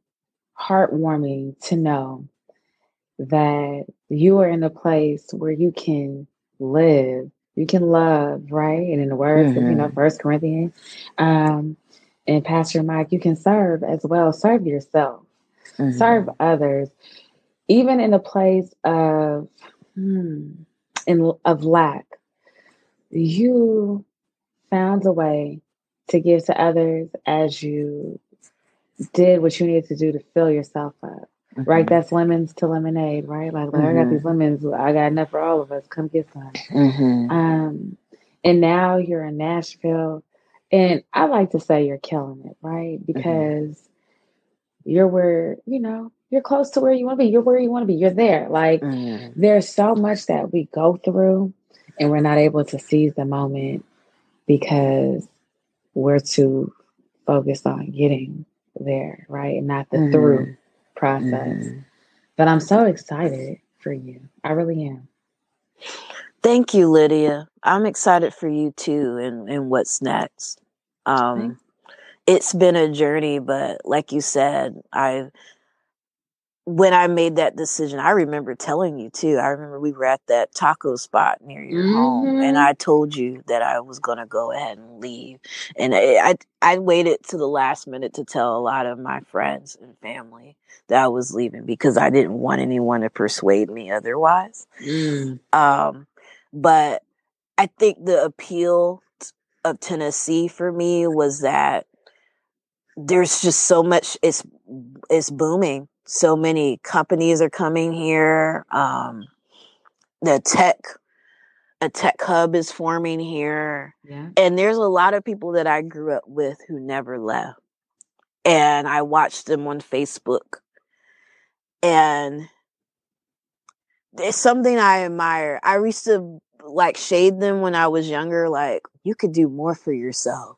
heartwarming to know that you are in a place where you can live you can love, right? And in the words mm-hmm. of, you know, mm-hmm. First Corinthians, um, and Pastor Mike, you can serve as well. Serve yourself, mm-hmm. serve others, even in a place of hmm, in of lack. You found a way to give to others as you did what you needed to do to fill yourself up. Mm-hmm. Right? That's lemons to lemonade, right? Like, mm-hmm. I got these mm-hmm. lemons, I got enough for all of us. Come get some. Mm-hmm. Um, and now you're in Nashville. And I like to say you're killing it, right? Mm-hmm. Because you're where, you know, you're close to where you want to be. You're where you want to be. You're there. Like, mm-hmm. there's so much that we go through and we're not able to seize the moment because we're too focused on getting there, right? And not the through process. Mm-hmm. But I'm so excited for you. I really am. Thank you, Lydia. I'm excited for you too and, and what's next. Um, it's been a journey, but like you said, I when I made that decision, I remember telling you too. I remember we were at that taco spot near your mm-hmm. home, and mm-hmm. I told you that I was going to go ahead and leave. And I, I, I waited to the last minute to tell a lot of my friends and family that I was leaving because I didn't want anyone to persuade me otherwise. Mm. Um, but I think the appeal of Tennessee for me was that there's just so much. It's it's booming so many companies are coming here. Um, the tech, a tech hub is forming here. Yeah. And there's a lot of people that I grew up with who never left. And I watched them on Facebook. And it's something I admire. I used to like shade them when I was younger, like, you could do more for yourself.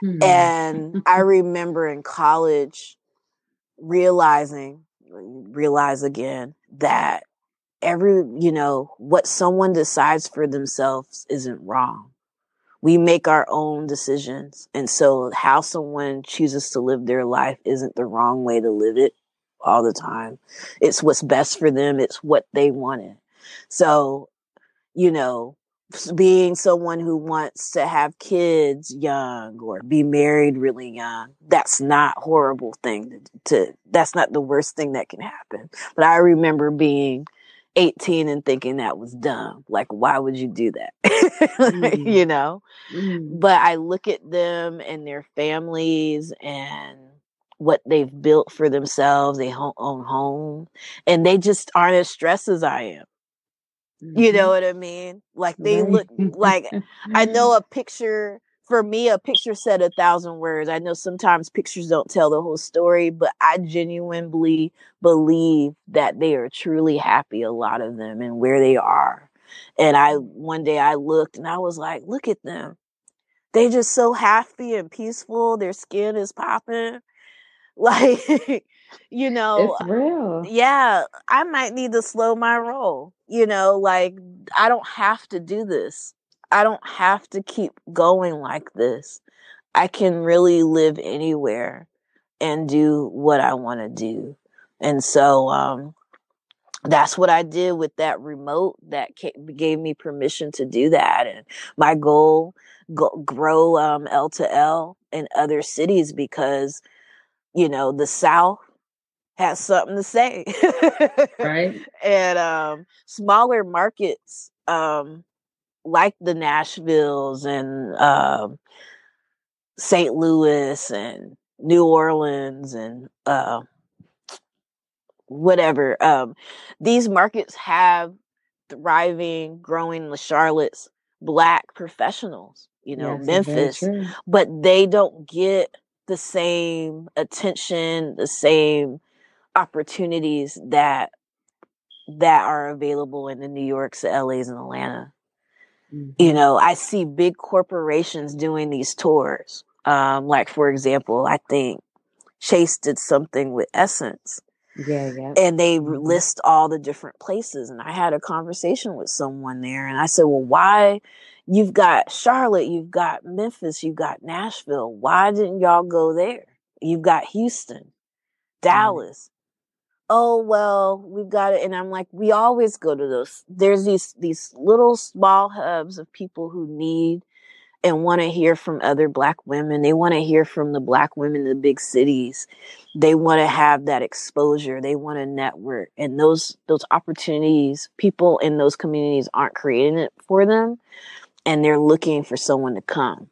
Mm-hmm. And I [LAUGHS] remember in college, realizing, realize again that every, you know, what someone decides for themselves isn't wrong. We make our own decisions. And so how someone chooses to live their life isn't the wrong way to live it all the time. It's what's best for them. It's what they wanted. So, you know, being someone who wants to have kids young or be married really young that's not horrible thing to, to, that's not the worst thing that can happen but i remember being 18 and thinking that was dumb like why would you do that [LAUGHS] mm. you know mm. but i look at them and their families and what they've built for themselves they own home and they just aren't as stressed as i am Mm-hmm. You know mm-hmm. what I mean? Like they look like I mm-hmm. know a picture for me a picture said a thousand words. I know sometimes pictures don't tell the whole story, but I genuinely believe that they are truly happy a lot of them and where they are. And I mm-hmm. one day I looked and I was like, look at them. They just so happy and peaceful. Their skin is popping. [LAUGHS] Like you know, it's real. Yeah, I might need to slow my roll. You know, like I don't have to do this. I don't have to keep going like this. I can really live anywhere and do what I want to do. And so um that's what I did with that remote that gave me permission to do that. And my goal, go, grow um, L to L in other cities because, you know, the South has something to say. right. [LAUGHS] And um, smaller markets um, like the Nashvilles and uh, St. Louis and New Orleans and uh, whatever. Um, these markets have thriving, growing the Charlotte's black professionals, you know, yes, Memphis, but they don't get the same attention, the same opportunities that that are available in the New Yorks, the LAs, and Atlanta. Mm-hmm. You know, I see big corporations doing these tours. Um, like for example, I think Chase did something with Essence. Yeah, yeah. And they mm-hmm. list all the different places. And I had a conversation with someone there and I said, well, why you've got Charlotte, you've got Memphis, you've got Nashville. Why didn't y'all go there? You've got Houston, Dallas, oh well we've got it. And i'm like we always go to those there's these these little small hubs of people who need and want to hear from other black women. They want to hear from the black women in the big cities. They want to have that exposure. They want to network. And those those opportunities people in those communities aren't creating it for them and they're looking for someone to come.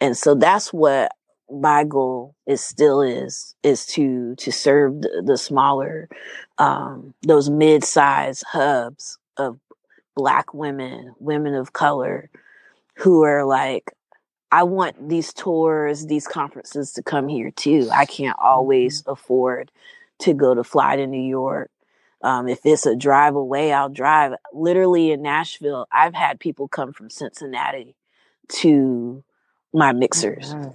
And so that's what my goal is still is is to to serve the, the smaller um those mid-sized hubs of black women women of color who are like i want these tours these conferences to come here too. I can't always mm-hmm. afford to go to fly to new york. Um, if it's a drive away i'll drive. Literally in nashville i've had people come from cincinnati to my mixers. Oh,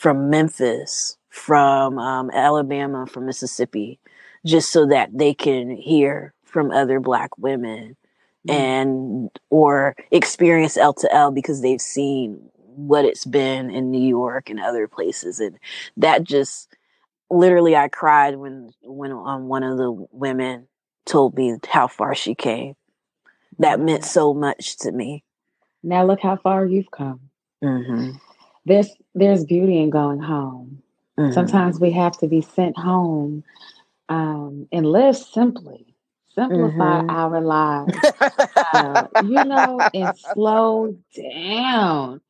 from Memphis, from um, Alabama, from Mississippi, just so that they can hear from other Black women mm. and or experience L to L because they've seen what it's been in New York and other places, and that just literally I cried when when um, one of the women told me how far she came. That meant so much to me. Now look how far you've come. Mm-hmm there's there's beauty in going home. Mm-hmm. Sometimes we have to be sent home um, and live simply, simplify mm-hmm. our lives, uh, [LAUGHS] you know, and slow down.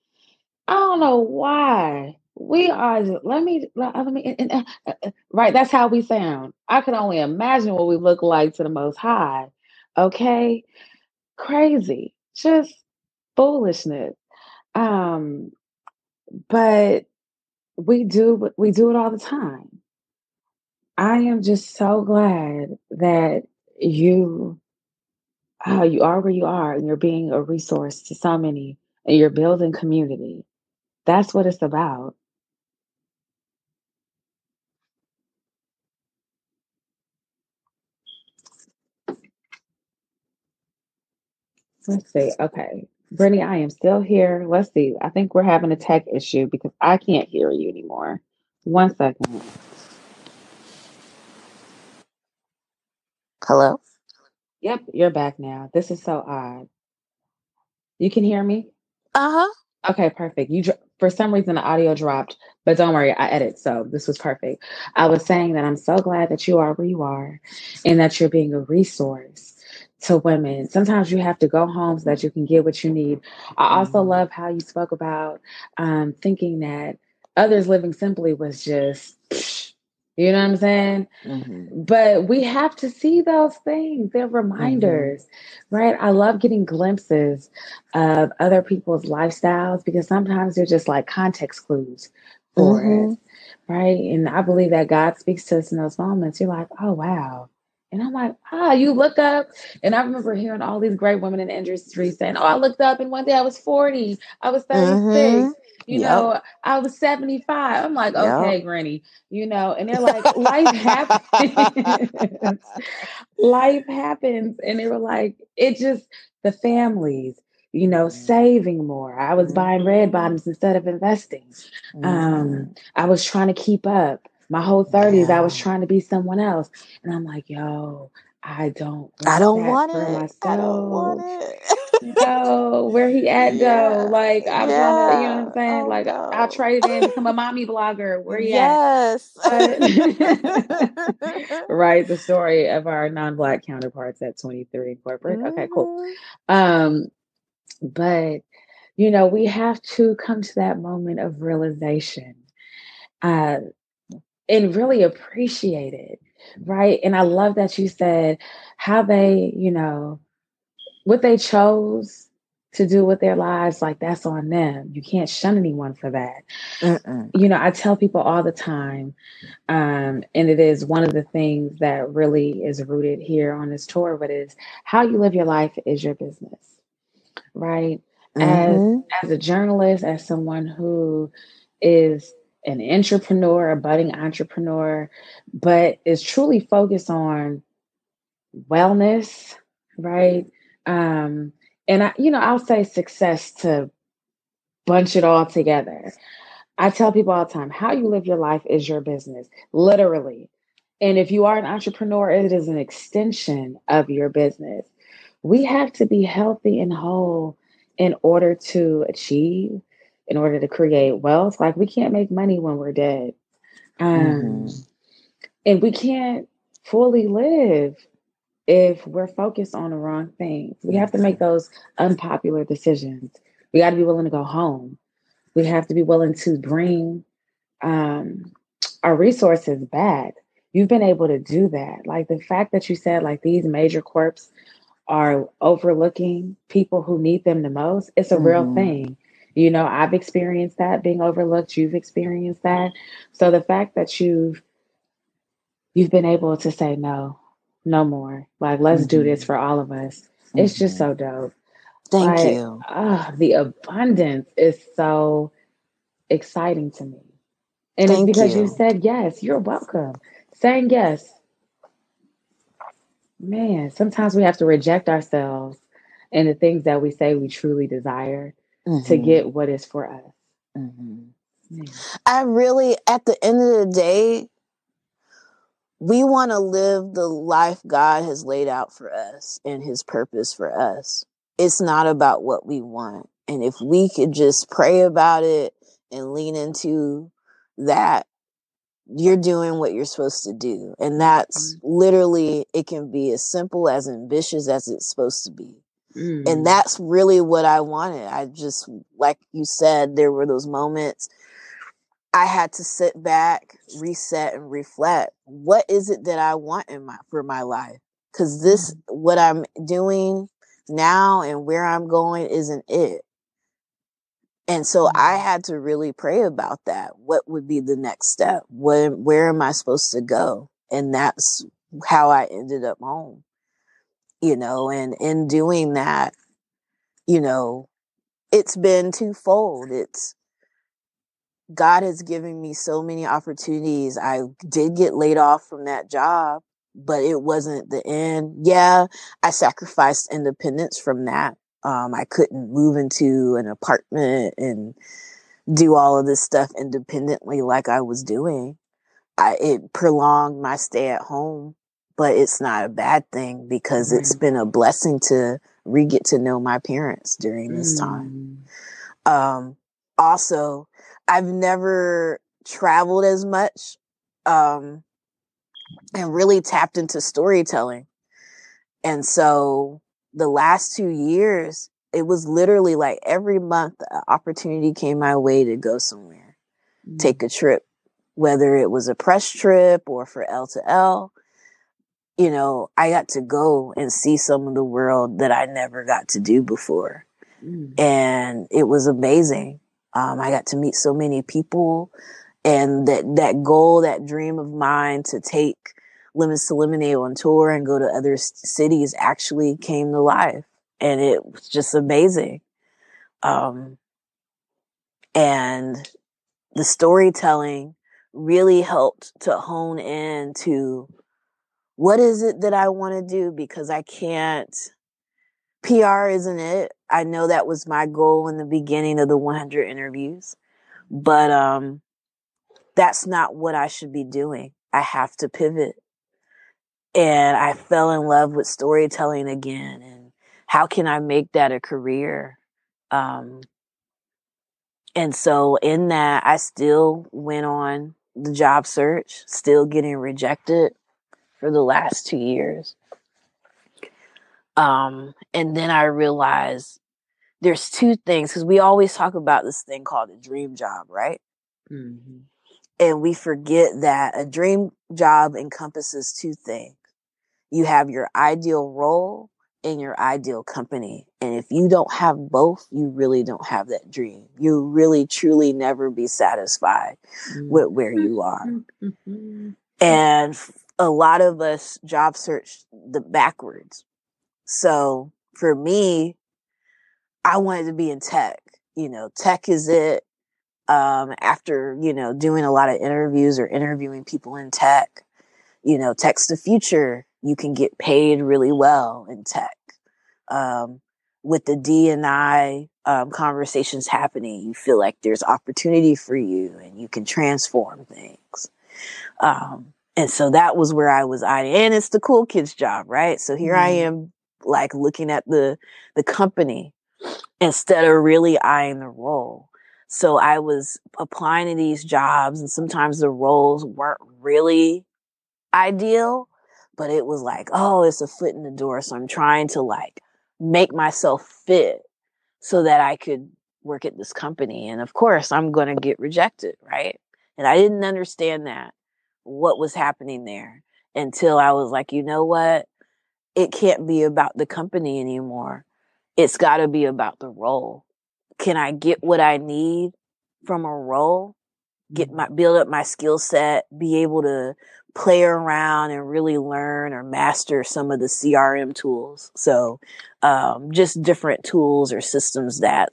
I don't know why we are. Let me let me uh, uh, right. That's how we sound. I can only imagine what we look like to the Most High. Okay, crazy, just foolishness. Um, but we do we do it all the time. I am just so glad that you uh, you are where you are and you're being a resource to so many and you're building community. That's what it's about. Let's see. Okay. Brittney, I am still here. Let's see. I think we're having a tech issue because I can't hear you anymore. One second. Hello? Yep, you're back now. This is so odd. You can hear me? Uh huh. Okay, perfect. You for some reason the audio dropped, but don't worry, I edit, so this was perfect. I was saying that I'm so glad that you are where you are, and that you're being a resource to women. Sometimes you have to go home so that you can get what you need. I also mm-hmm. love how you spoke about um, thinking that others living simply was just, you know what I'm saying? Mm-hmm. But we have to see those things. They're mm-hmm. reminders, mm-hmm. right? I love getting glimpses of other people's lifestyles because sometimes they're just like context clues for mm-hmm. right? And I believe that God speaks to us in those moments. You're like, oh, wow and I'm like, ah, you look up. And I remember hearing all these great women in the industry saying, oh, I looked up and one day I was 40, I was 36, mm-hmm. you yep. know, I was 75. I'm like, okay, yep. Granny, you know, and they're like, [LAUGHS] life happens. [LAUGHS] life happens. And they were like, it just, the families, you know, mm-hmm. saving more. I was buying red mm-hmm. bottoms instead of investing. Um, mm-hmm. I was trying to keep up my whole 30s yeah. i was trying to be someone else and i'm like yo i don't i don't want it myself. i don't want it no where he [LAUGHS] at yeah. though like i'm yeah. to you know what i'm saying oh, like no. i'll trade it in become a mommy [LAUGHS] blogger where he yes. at Yes. [LAUGHS] right the story of our non-black counterparts at 23 corporate mm-hmm. okay cool mm-hmm. um but you know we have to come to that moment of realization uh and really appreciate it. Right. And I love that you said how they, you know, what they chose to do with their lives, like that's on them. You can't shun anyone for that. You know, I tell people all the time, um, and it is one of the things that really is rooted here on this tour, but is how you live your life is your business. Right. Mm-hmm. As as a journalist, as someone who is an entrepreneur, a budding entrepreneur, but is truly focused on wellness, right? Um, and I, you know, I'll say success to bunch it all together. I tell people all the time, how you live your life is your business. Literally. And if you are an entrepreneur, it is an extension of your business. We have to be healthy and whole in order to achieve, in order to create wealth. Like we can't make money when we're dead. Um, mm-hmm. And we can't fully live if we're focused on the wrong things. We have to make those unpopular decisions. We got to be willing to go home. We have to be willing to bring um, our resources back. You've been able to do that. Like the fact that you said, like these major corps are overlooking people who need them the most, it's a mm-hmm. real thing. You know, I've experienced that being overlooked. You've experienced that. So the fact that you've you've been able to say no, no more. Like let's mm-hmm. do this mm-hmm. for all of us. Mm-hmm. It's just so mm-hmm. dope. Thank like, you. Oh, the abundance is so exciting to me. And Thank it's because you. you said yes. You're welcome. Saying yes. Man, sometimes we have to reject ourselves and the things that we say we truly desire mm-hmm. to get what is for us. Mm-hmm. I really, at the end of the day, we want to live the life God has laid out for us and his purpose for us. It's not about what we want. And if we could just pray about it and lean into that, you're doing what you're supposed to do. And that's mm-hmm. literally, it can be as simple as ambitious as it's supposed to be. Mm. And that's really what I wanted. I just, like you said, there were those moments I had to sit back, reset, and reflect. What is it that I want in my for my life? Because this, mm. what I'm doing now and where I'm going, isn't it. And so I mm. had to really pray about that. What would be the next step? What, where am I supposed to go? And that's how I ended up home you know, and in doing that, you know, it's been twofold. It's God has given me so many opportunities. I did get laid off from that job, but it wasn't the end. Yeah, I sacrificed independence from that. Um, I couldn't move into an apartment and do all of this stuff independently like I was doing. I, it prolonged my stay at home but it's not a bad thing because mm. it's been a blessing to re get to know my parents during this mm. time. Um, also, I've never traveled as much, um, and really tapped into storytelling. And so the last two years, it was literally like every month, an opportunity came my way to go somewhere, mm. take a trip, whether it was a press trip or for L to L you know, I got to go and see some of the world that I never got to do before. Mm. And it was amazing. Um, I got to meet so many people and that, that goal, that dream of mine to take Lemons to Lemonade on tour and go to other cities actually came to life. And it was just amazing. Um, and the storytelling really helped to hone in to what is it that I want to do? Because I can't, PR isn't it. I know that was my goal in the beginning of the 100 interviews, but, um, that's not what I should be doing. I have to pivot. And I fell in love with storytelling again. And how can I make that a career? Um, and so in that, I still went on the job search, still getting rejected for the last two years. Um, and then I realized there's two things because we always talk about this thing called a dream job, right? Mm-hmm. And we forget that a dream job encompasses two things. You have your ideal role and your ideal company. And if you don't have both, you really don't have that dream. You really truly never be satisfied mm-hmm. with where you are. Mm-hmm. And a lot of us job search the backwards. So for me, I wanted to be in tech. You know, tech is it. Um, after, you know, doing a lot of interviews or interviewing people in tech, you know, tech's the future. You can get paid really well in tech. Um, with the D and I um, conversations happening, you feel like there's opportunity for you and you can transform things. Um, And so that was where I was eyeing, and it's the cool kid's job, right? So here mm-hmm. I am, like looking at the the company instead of really eyeing the role. So I was applying to these jobs, and sometimes the roles weren't really ideal, but it was like, oh, it's a foot in the door. So I'm trying to like make myself fit so that I could work at this company. And of course, I'm going to get rejected, right? And I didn't understand that, what was happening there until I was like, you know what? It can't be about the company anymore. It's got to be about the role. Can I get what I need from a role? Get my, build up my skill set, be able to play around and really learn or master some of the CRM tools. So, um, just different tools or systems that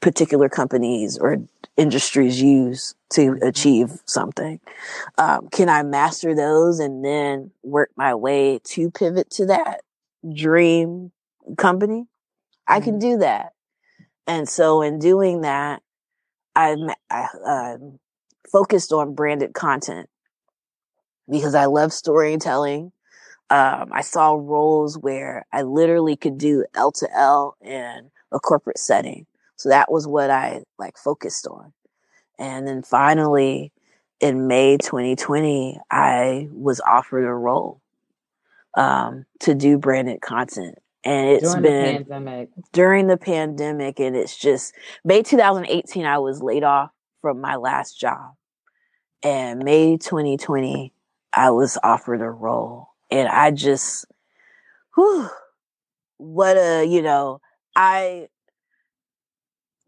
particular companies or industries use to mm-hmm. achieve something. Um, can I master those and then work my way to pivot to that dream company? I can mm-hmm. do that. And so in doing that, I'm, I, focused on branded content because I love storytelling. Um, I saw roles where I literally could do L to L in a corporate setting. So that was what I like focused on. And then finally in May 2020, I was offered a role, um, to do branded content. And it's during been the during the pandemic. And it's just May 2018, I was laid off from my last job. And May 2020, I was offered a role and I just, whew, what a, you know, I,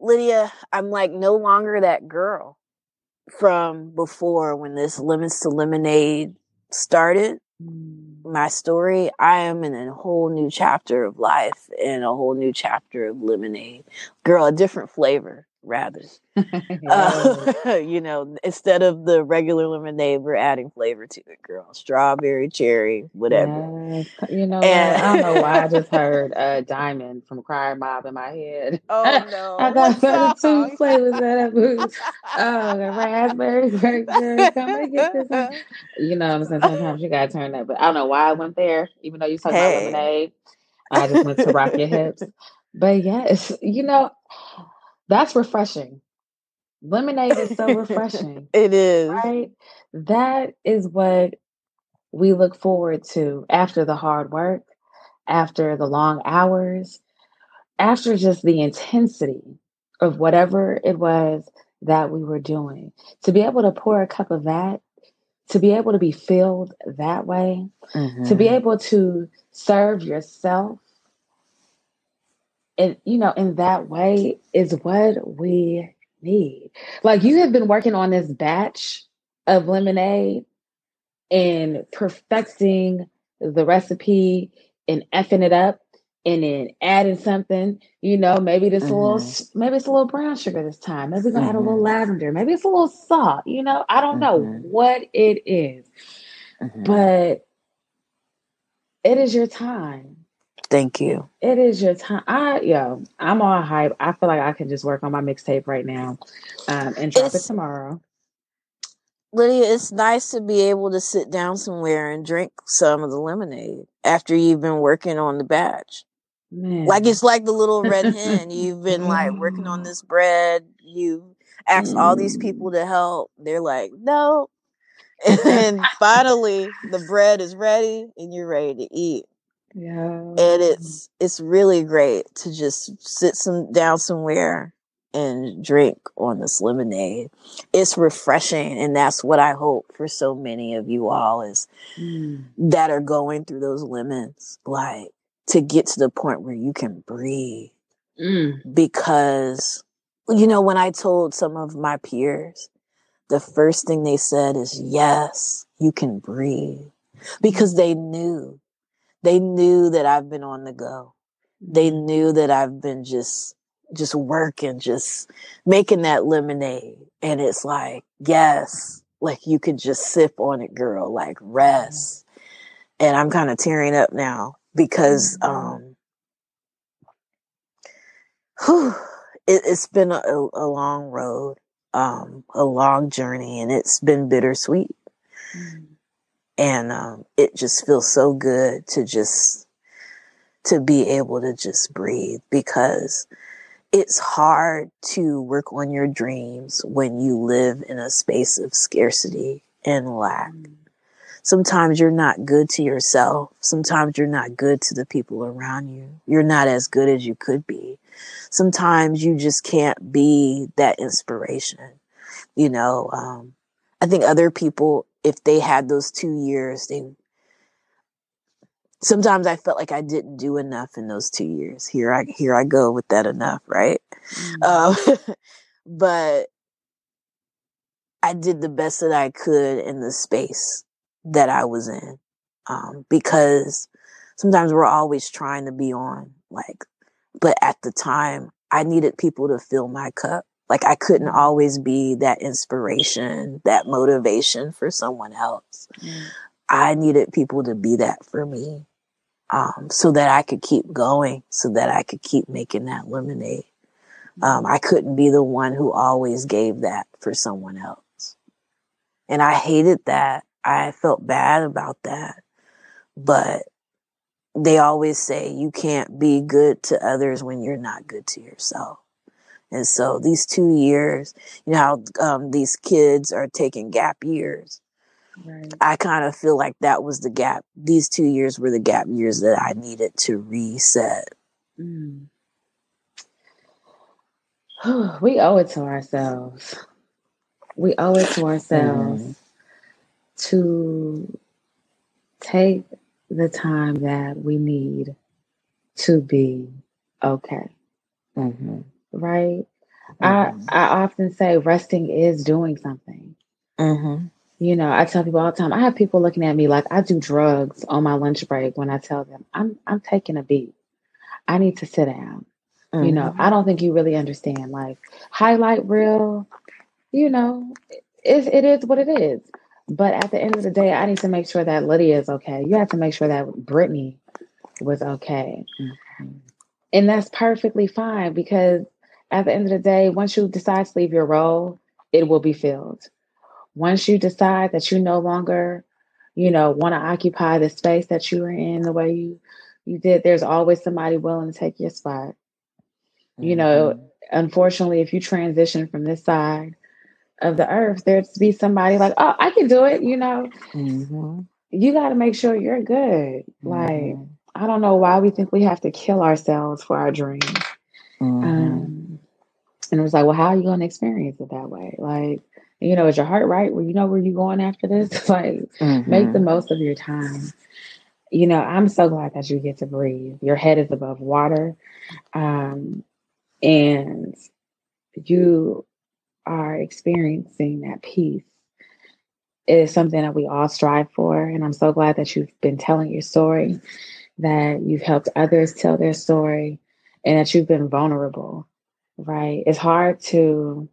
Lydia, I'm like no longer that girl from before when this Lemons to Lemonade started. Mm. My story, I am in a whole new chapter of life and a whole new chapter of lemonade. Girl, a different flavor rather. uh, [LAUGHS] [LAUGHS] you know, instead of the regular lemonade, we're adding flavor to it, girl. Strawberry, cherry, whatever. Yes. You know, and- I don't know why I just heard [LAUGHS] uh, Diamond from Crime Mob in my head. Oh no! I got the two flavors of that booth. Oh, the raspberry. Come and get this. One. You know, I'm saying sometimes you gotta turn that. But I don't know why I went there, even though you talking hey. about lemonade. I just went to rock your hips. But yes, you know, that's refreshing. Lemonade is so [LAUGHS] refreshing. it is. Right? That is what we look forward to after the hard work, after the long hours, after just the intensity of whatever it was that we were doing. To be able to pour a cup of that, to be able to be filled that way, mm-hmm. to be mm-hmm. able to serve yourself and you know, in that way is what we need. Like you have been working on this batch of lemonade and perfecting the recipe and effing it up and then adding something, you know, maybe this mm-hmm. a little, mm-hmm. maybe it's a little brown sugar this time. Maybe we're gonna mm-hmm. add a little mm-hmm. lavender. Maybe it's a little salt. You know, I don't know mm-hmm. what it is, mm-hmm. but it is your time. Thank you. It is your time. I yo, I'm all hype. I feel like I can just work on my mixtape right now, um, and drop it's, it tomorrow. Lydia, it's nice to be able to sit down somewhere and drink some of the lemonade after you've been working on the batch. Man. Like it's like the little red [LAUGHS] hen. You've been like working on this bread. You asked all these people to help. They're like, no. [LAUGHS] And then [LAUGHS] finally the bread is ready and you're ready to eat. Yeah. And it's it's really great to just sit some down somewhere and drink on this lemonade. It's refreshing and that's what I hope for so many of you all is mm. that are going through those lemons like to get to the point where you can breathe. Mm. Because you know when I told some of my peers the first thing they said is yes, you can breathe because they knew they knew that I've been on the go. They mm-hmm. knew that I've been just, just working, just making that lemonade. And it's like, yes, like you could just sip on it, girl, like rest. And I'm kind of tearing up now because, mm-hmm. um, whew, it, has been a, a, long road, um, a long journey and it's been bittersweet. Mm-hmm. And um, it just feels so good to just to be able to just breathe because it's hard to work on your dreams when you live in a space of scarcity and lack. Mm. Sometimes you're not good to yourself. Sometimes you're not good to the people around you. You're not as good as you could be. Sometimes you just can't be that inspiration. You know, um, I think other people, if they had those two years, they sometimes I felt like I didn't do enough in those two years. Here I here I go with that enough, right? Mm-hmm. Um, [LAUGHS] but I did the best that I could in the space that I was in, um, because sometimes we're always trying to be on, like, but at the time I needed people to fill my cup. Like I couldn't always be that inspiration, that motivation for someone else. Mm. I needed people to be that for me um, so that I could keep going, so that I could keep making that lemonade. Um, I couldn't be the one who always gave that for someone else. And I hated that. I felt bad about that. But they always say you can't be good to others when you're not good to yourself. And so these two years, you know how um, these kids are taking gap years. Right. I kind of feel like that was the gap. These two years were the gap years that I needed to reset. Mm. [SIGHS] we owe it to ourselves. We owe it to ourselves mm. to take the time that we need to be okay. Mm-hmm. Right? Mm-hmm. I I often say resting is doing something. Mm-hmm. You know, I tell people all the time. I have people looking at me like I do drugs on my lunch break when I tell them I'm I'm taking a beat. I need to sit down. Mm-hmm. You know, mm-hmm. I don't think you really understand. Like highlight reel, you know, it, it is what it is. But at the end of the day, I need to make sure that Lydia is okay. You have to make sure that Brittney was okay. Mm-hmm. And that's perfectly fine because at the end of the day, once you decide to leave your role, it will be filled once you decide that you no longer, you know, want to occupy the space that you were in the way you you did, there's always somebody willing to take your spot. Mm-hmm. You know, mm-hmm. unfortunately, if you transition from this side of the earth, there's to be somebody like, oh, I can do it. You know, mm-hmm. you got to make sure you're good. Like, mm-hmm. I don't know why we think we have to kill ourselves for our dreams. Mm-hmm. Um, and it was like, well, how are you going to experience it that way? Like, you know, is your heart right? Where you know where you're going after this? [LAUGHS] like, mm-hmm. make the most of your time. You know, I'm so glad that you get to breathe. Your head is above water, um, and you are experiencing that peace. It is something that we all strive for, and I'm so glad that you've been telling your story, that you've helped others tell their story, and that you've been vulnerable. Right? It's hard to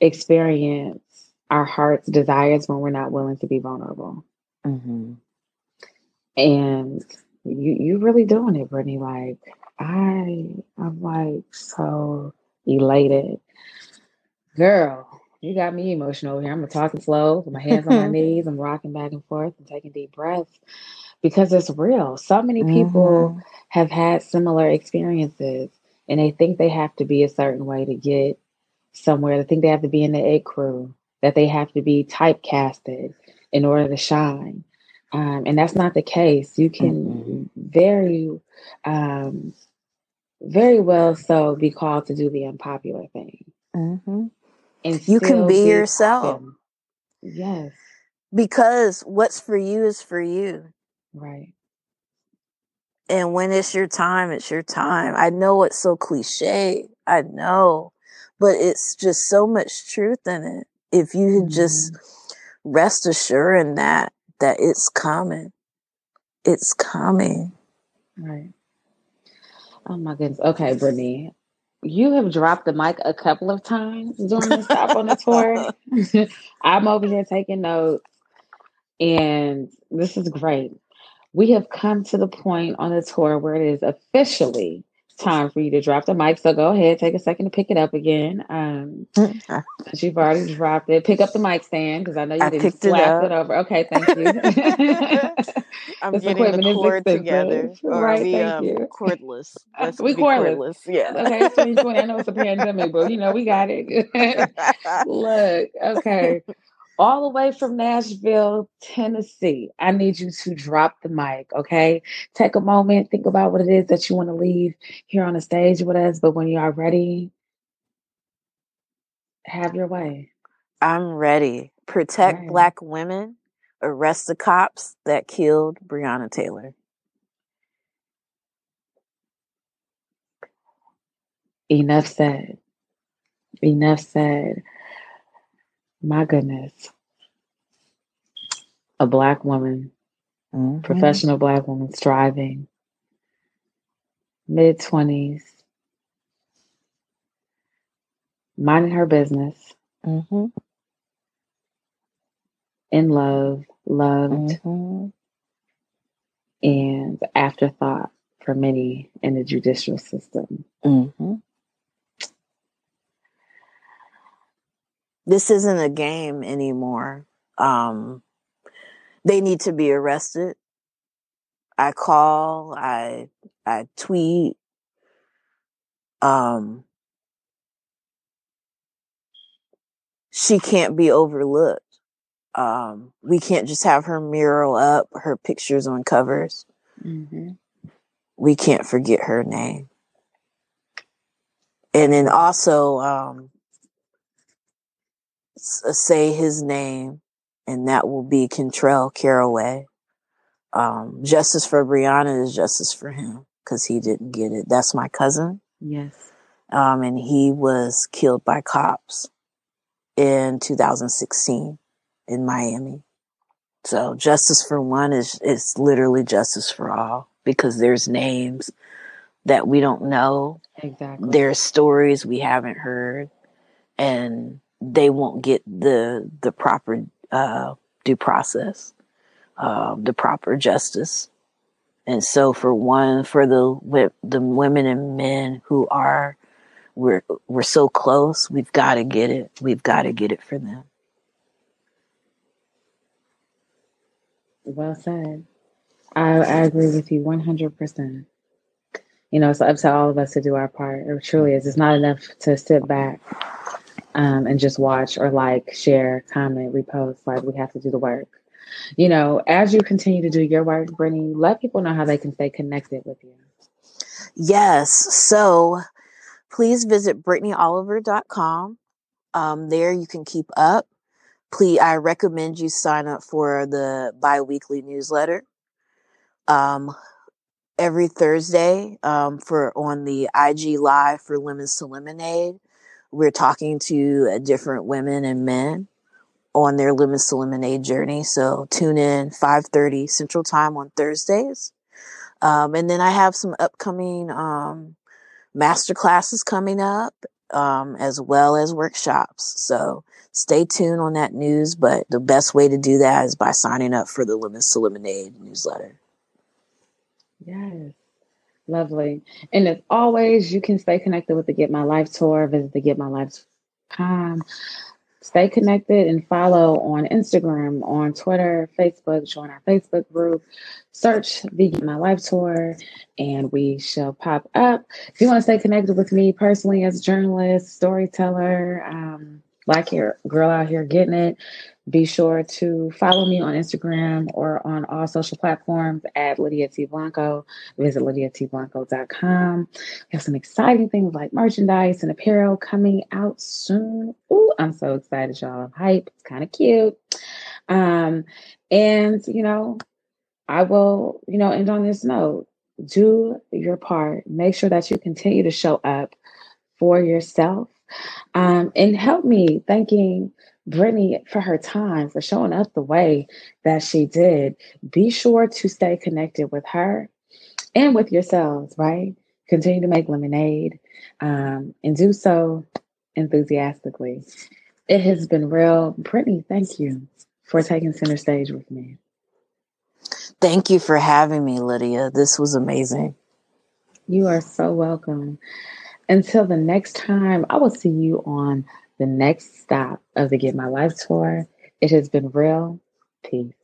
experience our heart's desires when we're not willing to be vulnerable. Mm-hmm. And you you really doing it, Brittney. Like I I'm like so elated. Girl, you got me emotional here. I'm talking slow with my hands on my [LAUGHS] knees. I'm rocking back and forth and taking deep breaths because it's real. So many people mm-hmm. have had similar experiences and they think they have to be a certain way to get somewhere. They think they have to be in the A crew, that they have to be typecasted in order to shine. Um, and that's not the case. You can mm-hmm. very, um, very well so be called to do the unpopular thing. Mm-hmm. And you can be, be yourself. Yes. Because what's for you is for you. Right. And when it's your time, it's your time. I know it's so cliche. I know but it's just so much truth in it. If you mm-hmm. just rest assured in that, that it's coming. It's coming. Right. Oh my goodness. Okay, Brittney. You have dropped the mic a couple of times during the stop on the tour. [LAUGHS] [LAUGHS] I'm over here taking notes, and this is great. We have come to the point on the tour where it is officially time for you to drop the mic. So go ahead, take a second to pick it up again. Um, since you've already dropped it, pick up the mic stand because I know you I didn't slap it, it, over. Okay, thank you. [LAUGHS] I'm [LAUGHS] this getting the cord together. [LAUGHS] right, we, thank um, you. Cordless. Let's we cordless. cordless. Yeah. Okay, 2020. I know it's a pandemic, but you know we got it. Look, okay all the way from Nashville, Tennessee. I need you to drop the mic, okay? Take a moment, think about what it is that you want to leave here on the stage with us. But when you are ready, have your way. I'm ready. Protect right. Black women, arrest the cops that killed Breonna Taylor. Enough said. Enough said. My goodness. A black woman, mm-hmm. professional black woman, striving, mid 20s, minding her business, mm-hmm. in love, loved, mm-hmm. and afterthought for many in the judicial system. Mm-hmm. This isn't a game anymore. Um, they need to be arrested. I call, I, I tweet, um, she can't be overlooked. Um, we can't just have her mural up, her pictures on covers. Mm-hmm. We can't forget her name. And then also, um, say his name, and that will be Kentrell Caraway. Um, justice for Breonna is justice for him because he didn't get it. That's my cousin. Yes. Um, and he was killed by cops in 2016 in Miami. So justice for one is, is literally justice for all because there's names that we don't know. Exactly. There's stories we haven't heard. And they won't get the the proper uh, due process, uh, the proper justice. And so, for one, for the the women and men who are we're we're so close, we've got to get it. We've got to get it for them. Well said. I, I agree with you one hundred percent. You know, it's up to all of us to do our part. It truly is. It's not enough to sit back um, and just watch or like, share, comment, repost. Like we have to do the work. You know, as you continue to do your work, Brittney, let people know how they can stay connected with you. Yes. So please visit BrittneyOliver.com. Um, there you can keep up. Please, I recommend you sign up for the biweekly newsletter. Um, every Thursday um, for on the IG Live for Lemons to Lemonade we're talking to uh, different women and men on their lemons to lemonade journey. So tune in 5:30 Central Time on Thursdays. Um, and then I have some upcoming um, master classes coming up, um, as well as workshops. So stay tuned on that news. But the best way to do that is by signing up for the Lemons to Lemonade newsletter. Yes. Lovely. And as always, you can stay connected with the Get My Life tour. Visit the Get My Life Life.com. Stay connected and follow on Instagram, on Twitter, Facebook. Join our Facebook group. Search the Get My Life tour, and we shall pop up. If you want to stay connected with me personally as a journalist, storyteller, um, black hair girl out here getting it, be sure to follow me on Instagram or on all social platforms at Lydia T. Blanco. Visit lydiatblanco.com. We have some exciting things like merchandise and apparel coming out soon. Ooh, I'm so excited, y'all. I'm hype. It's kind of cute. Um, and, you know, I will, you know, end on this note. Do your part. Make sure that you continue to show up for yourself. Um, and help me thanking Brittney for her time, for showing up the way that she did. Be sure to stay connected with her and with yourselves, right? Continue to make lemonade um, and do so enthusiastically. It has been real. Brittney, thank you for taking center stage with me. Thank you for having me, Lydia. This was amazing. You are so welcome. Until the next time, I will see you on the next stop of the Get My Life tour. It has been real. Peace.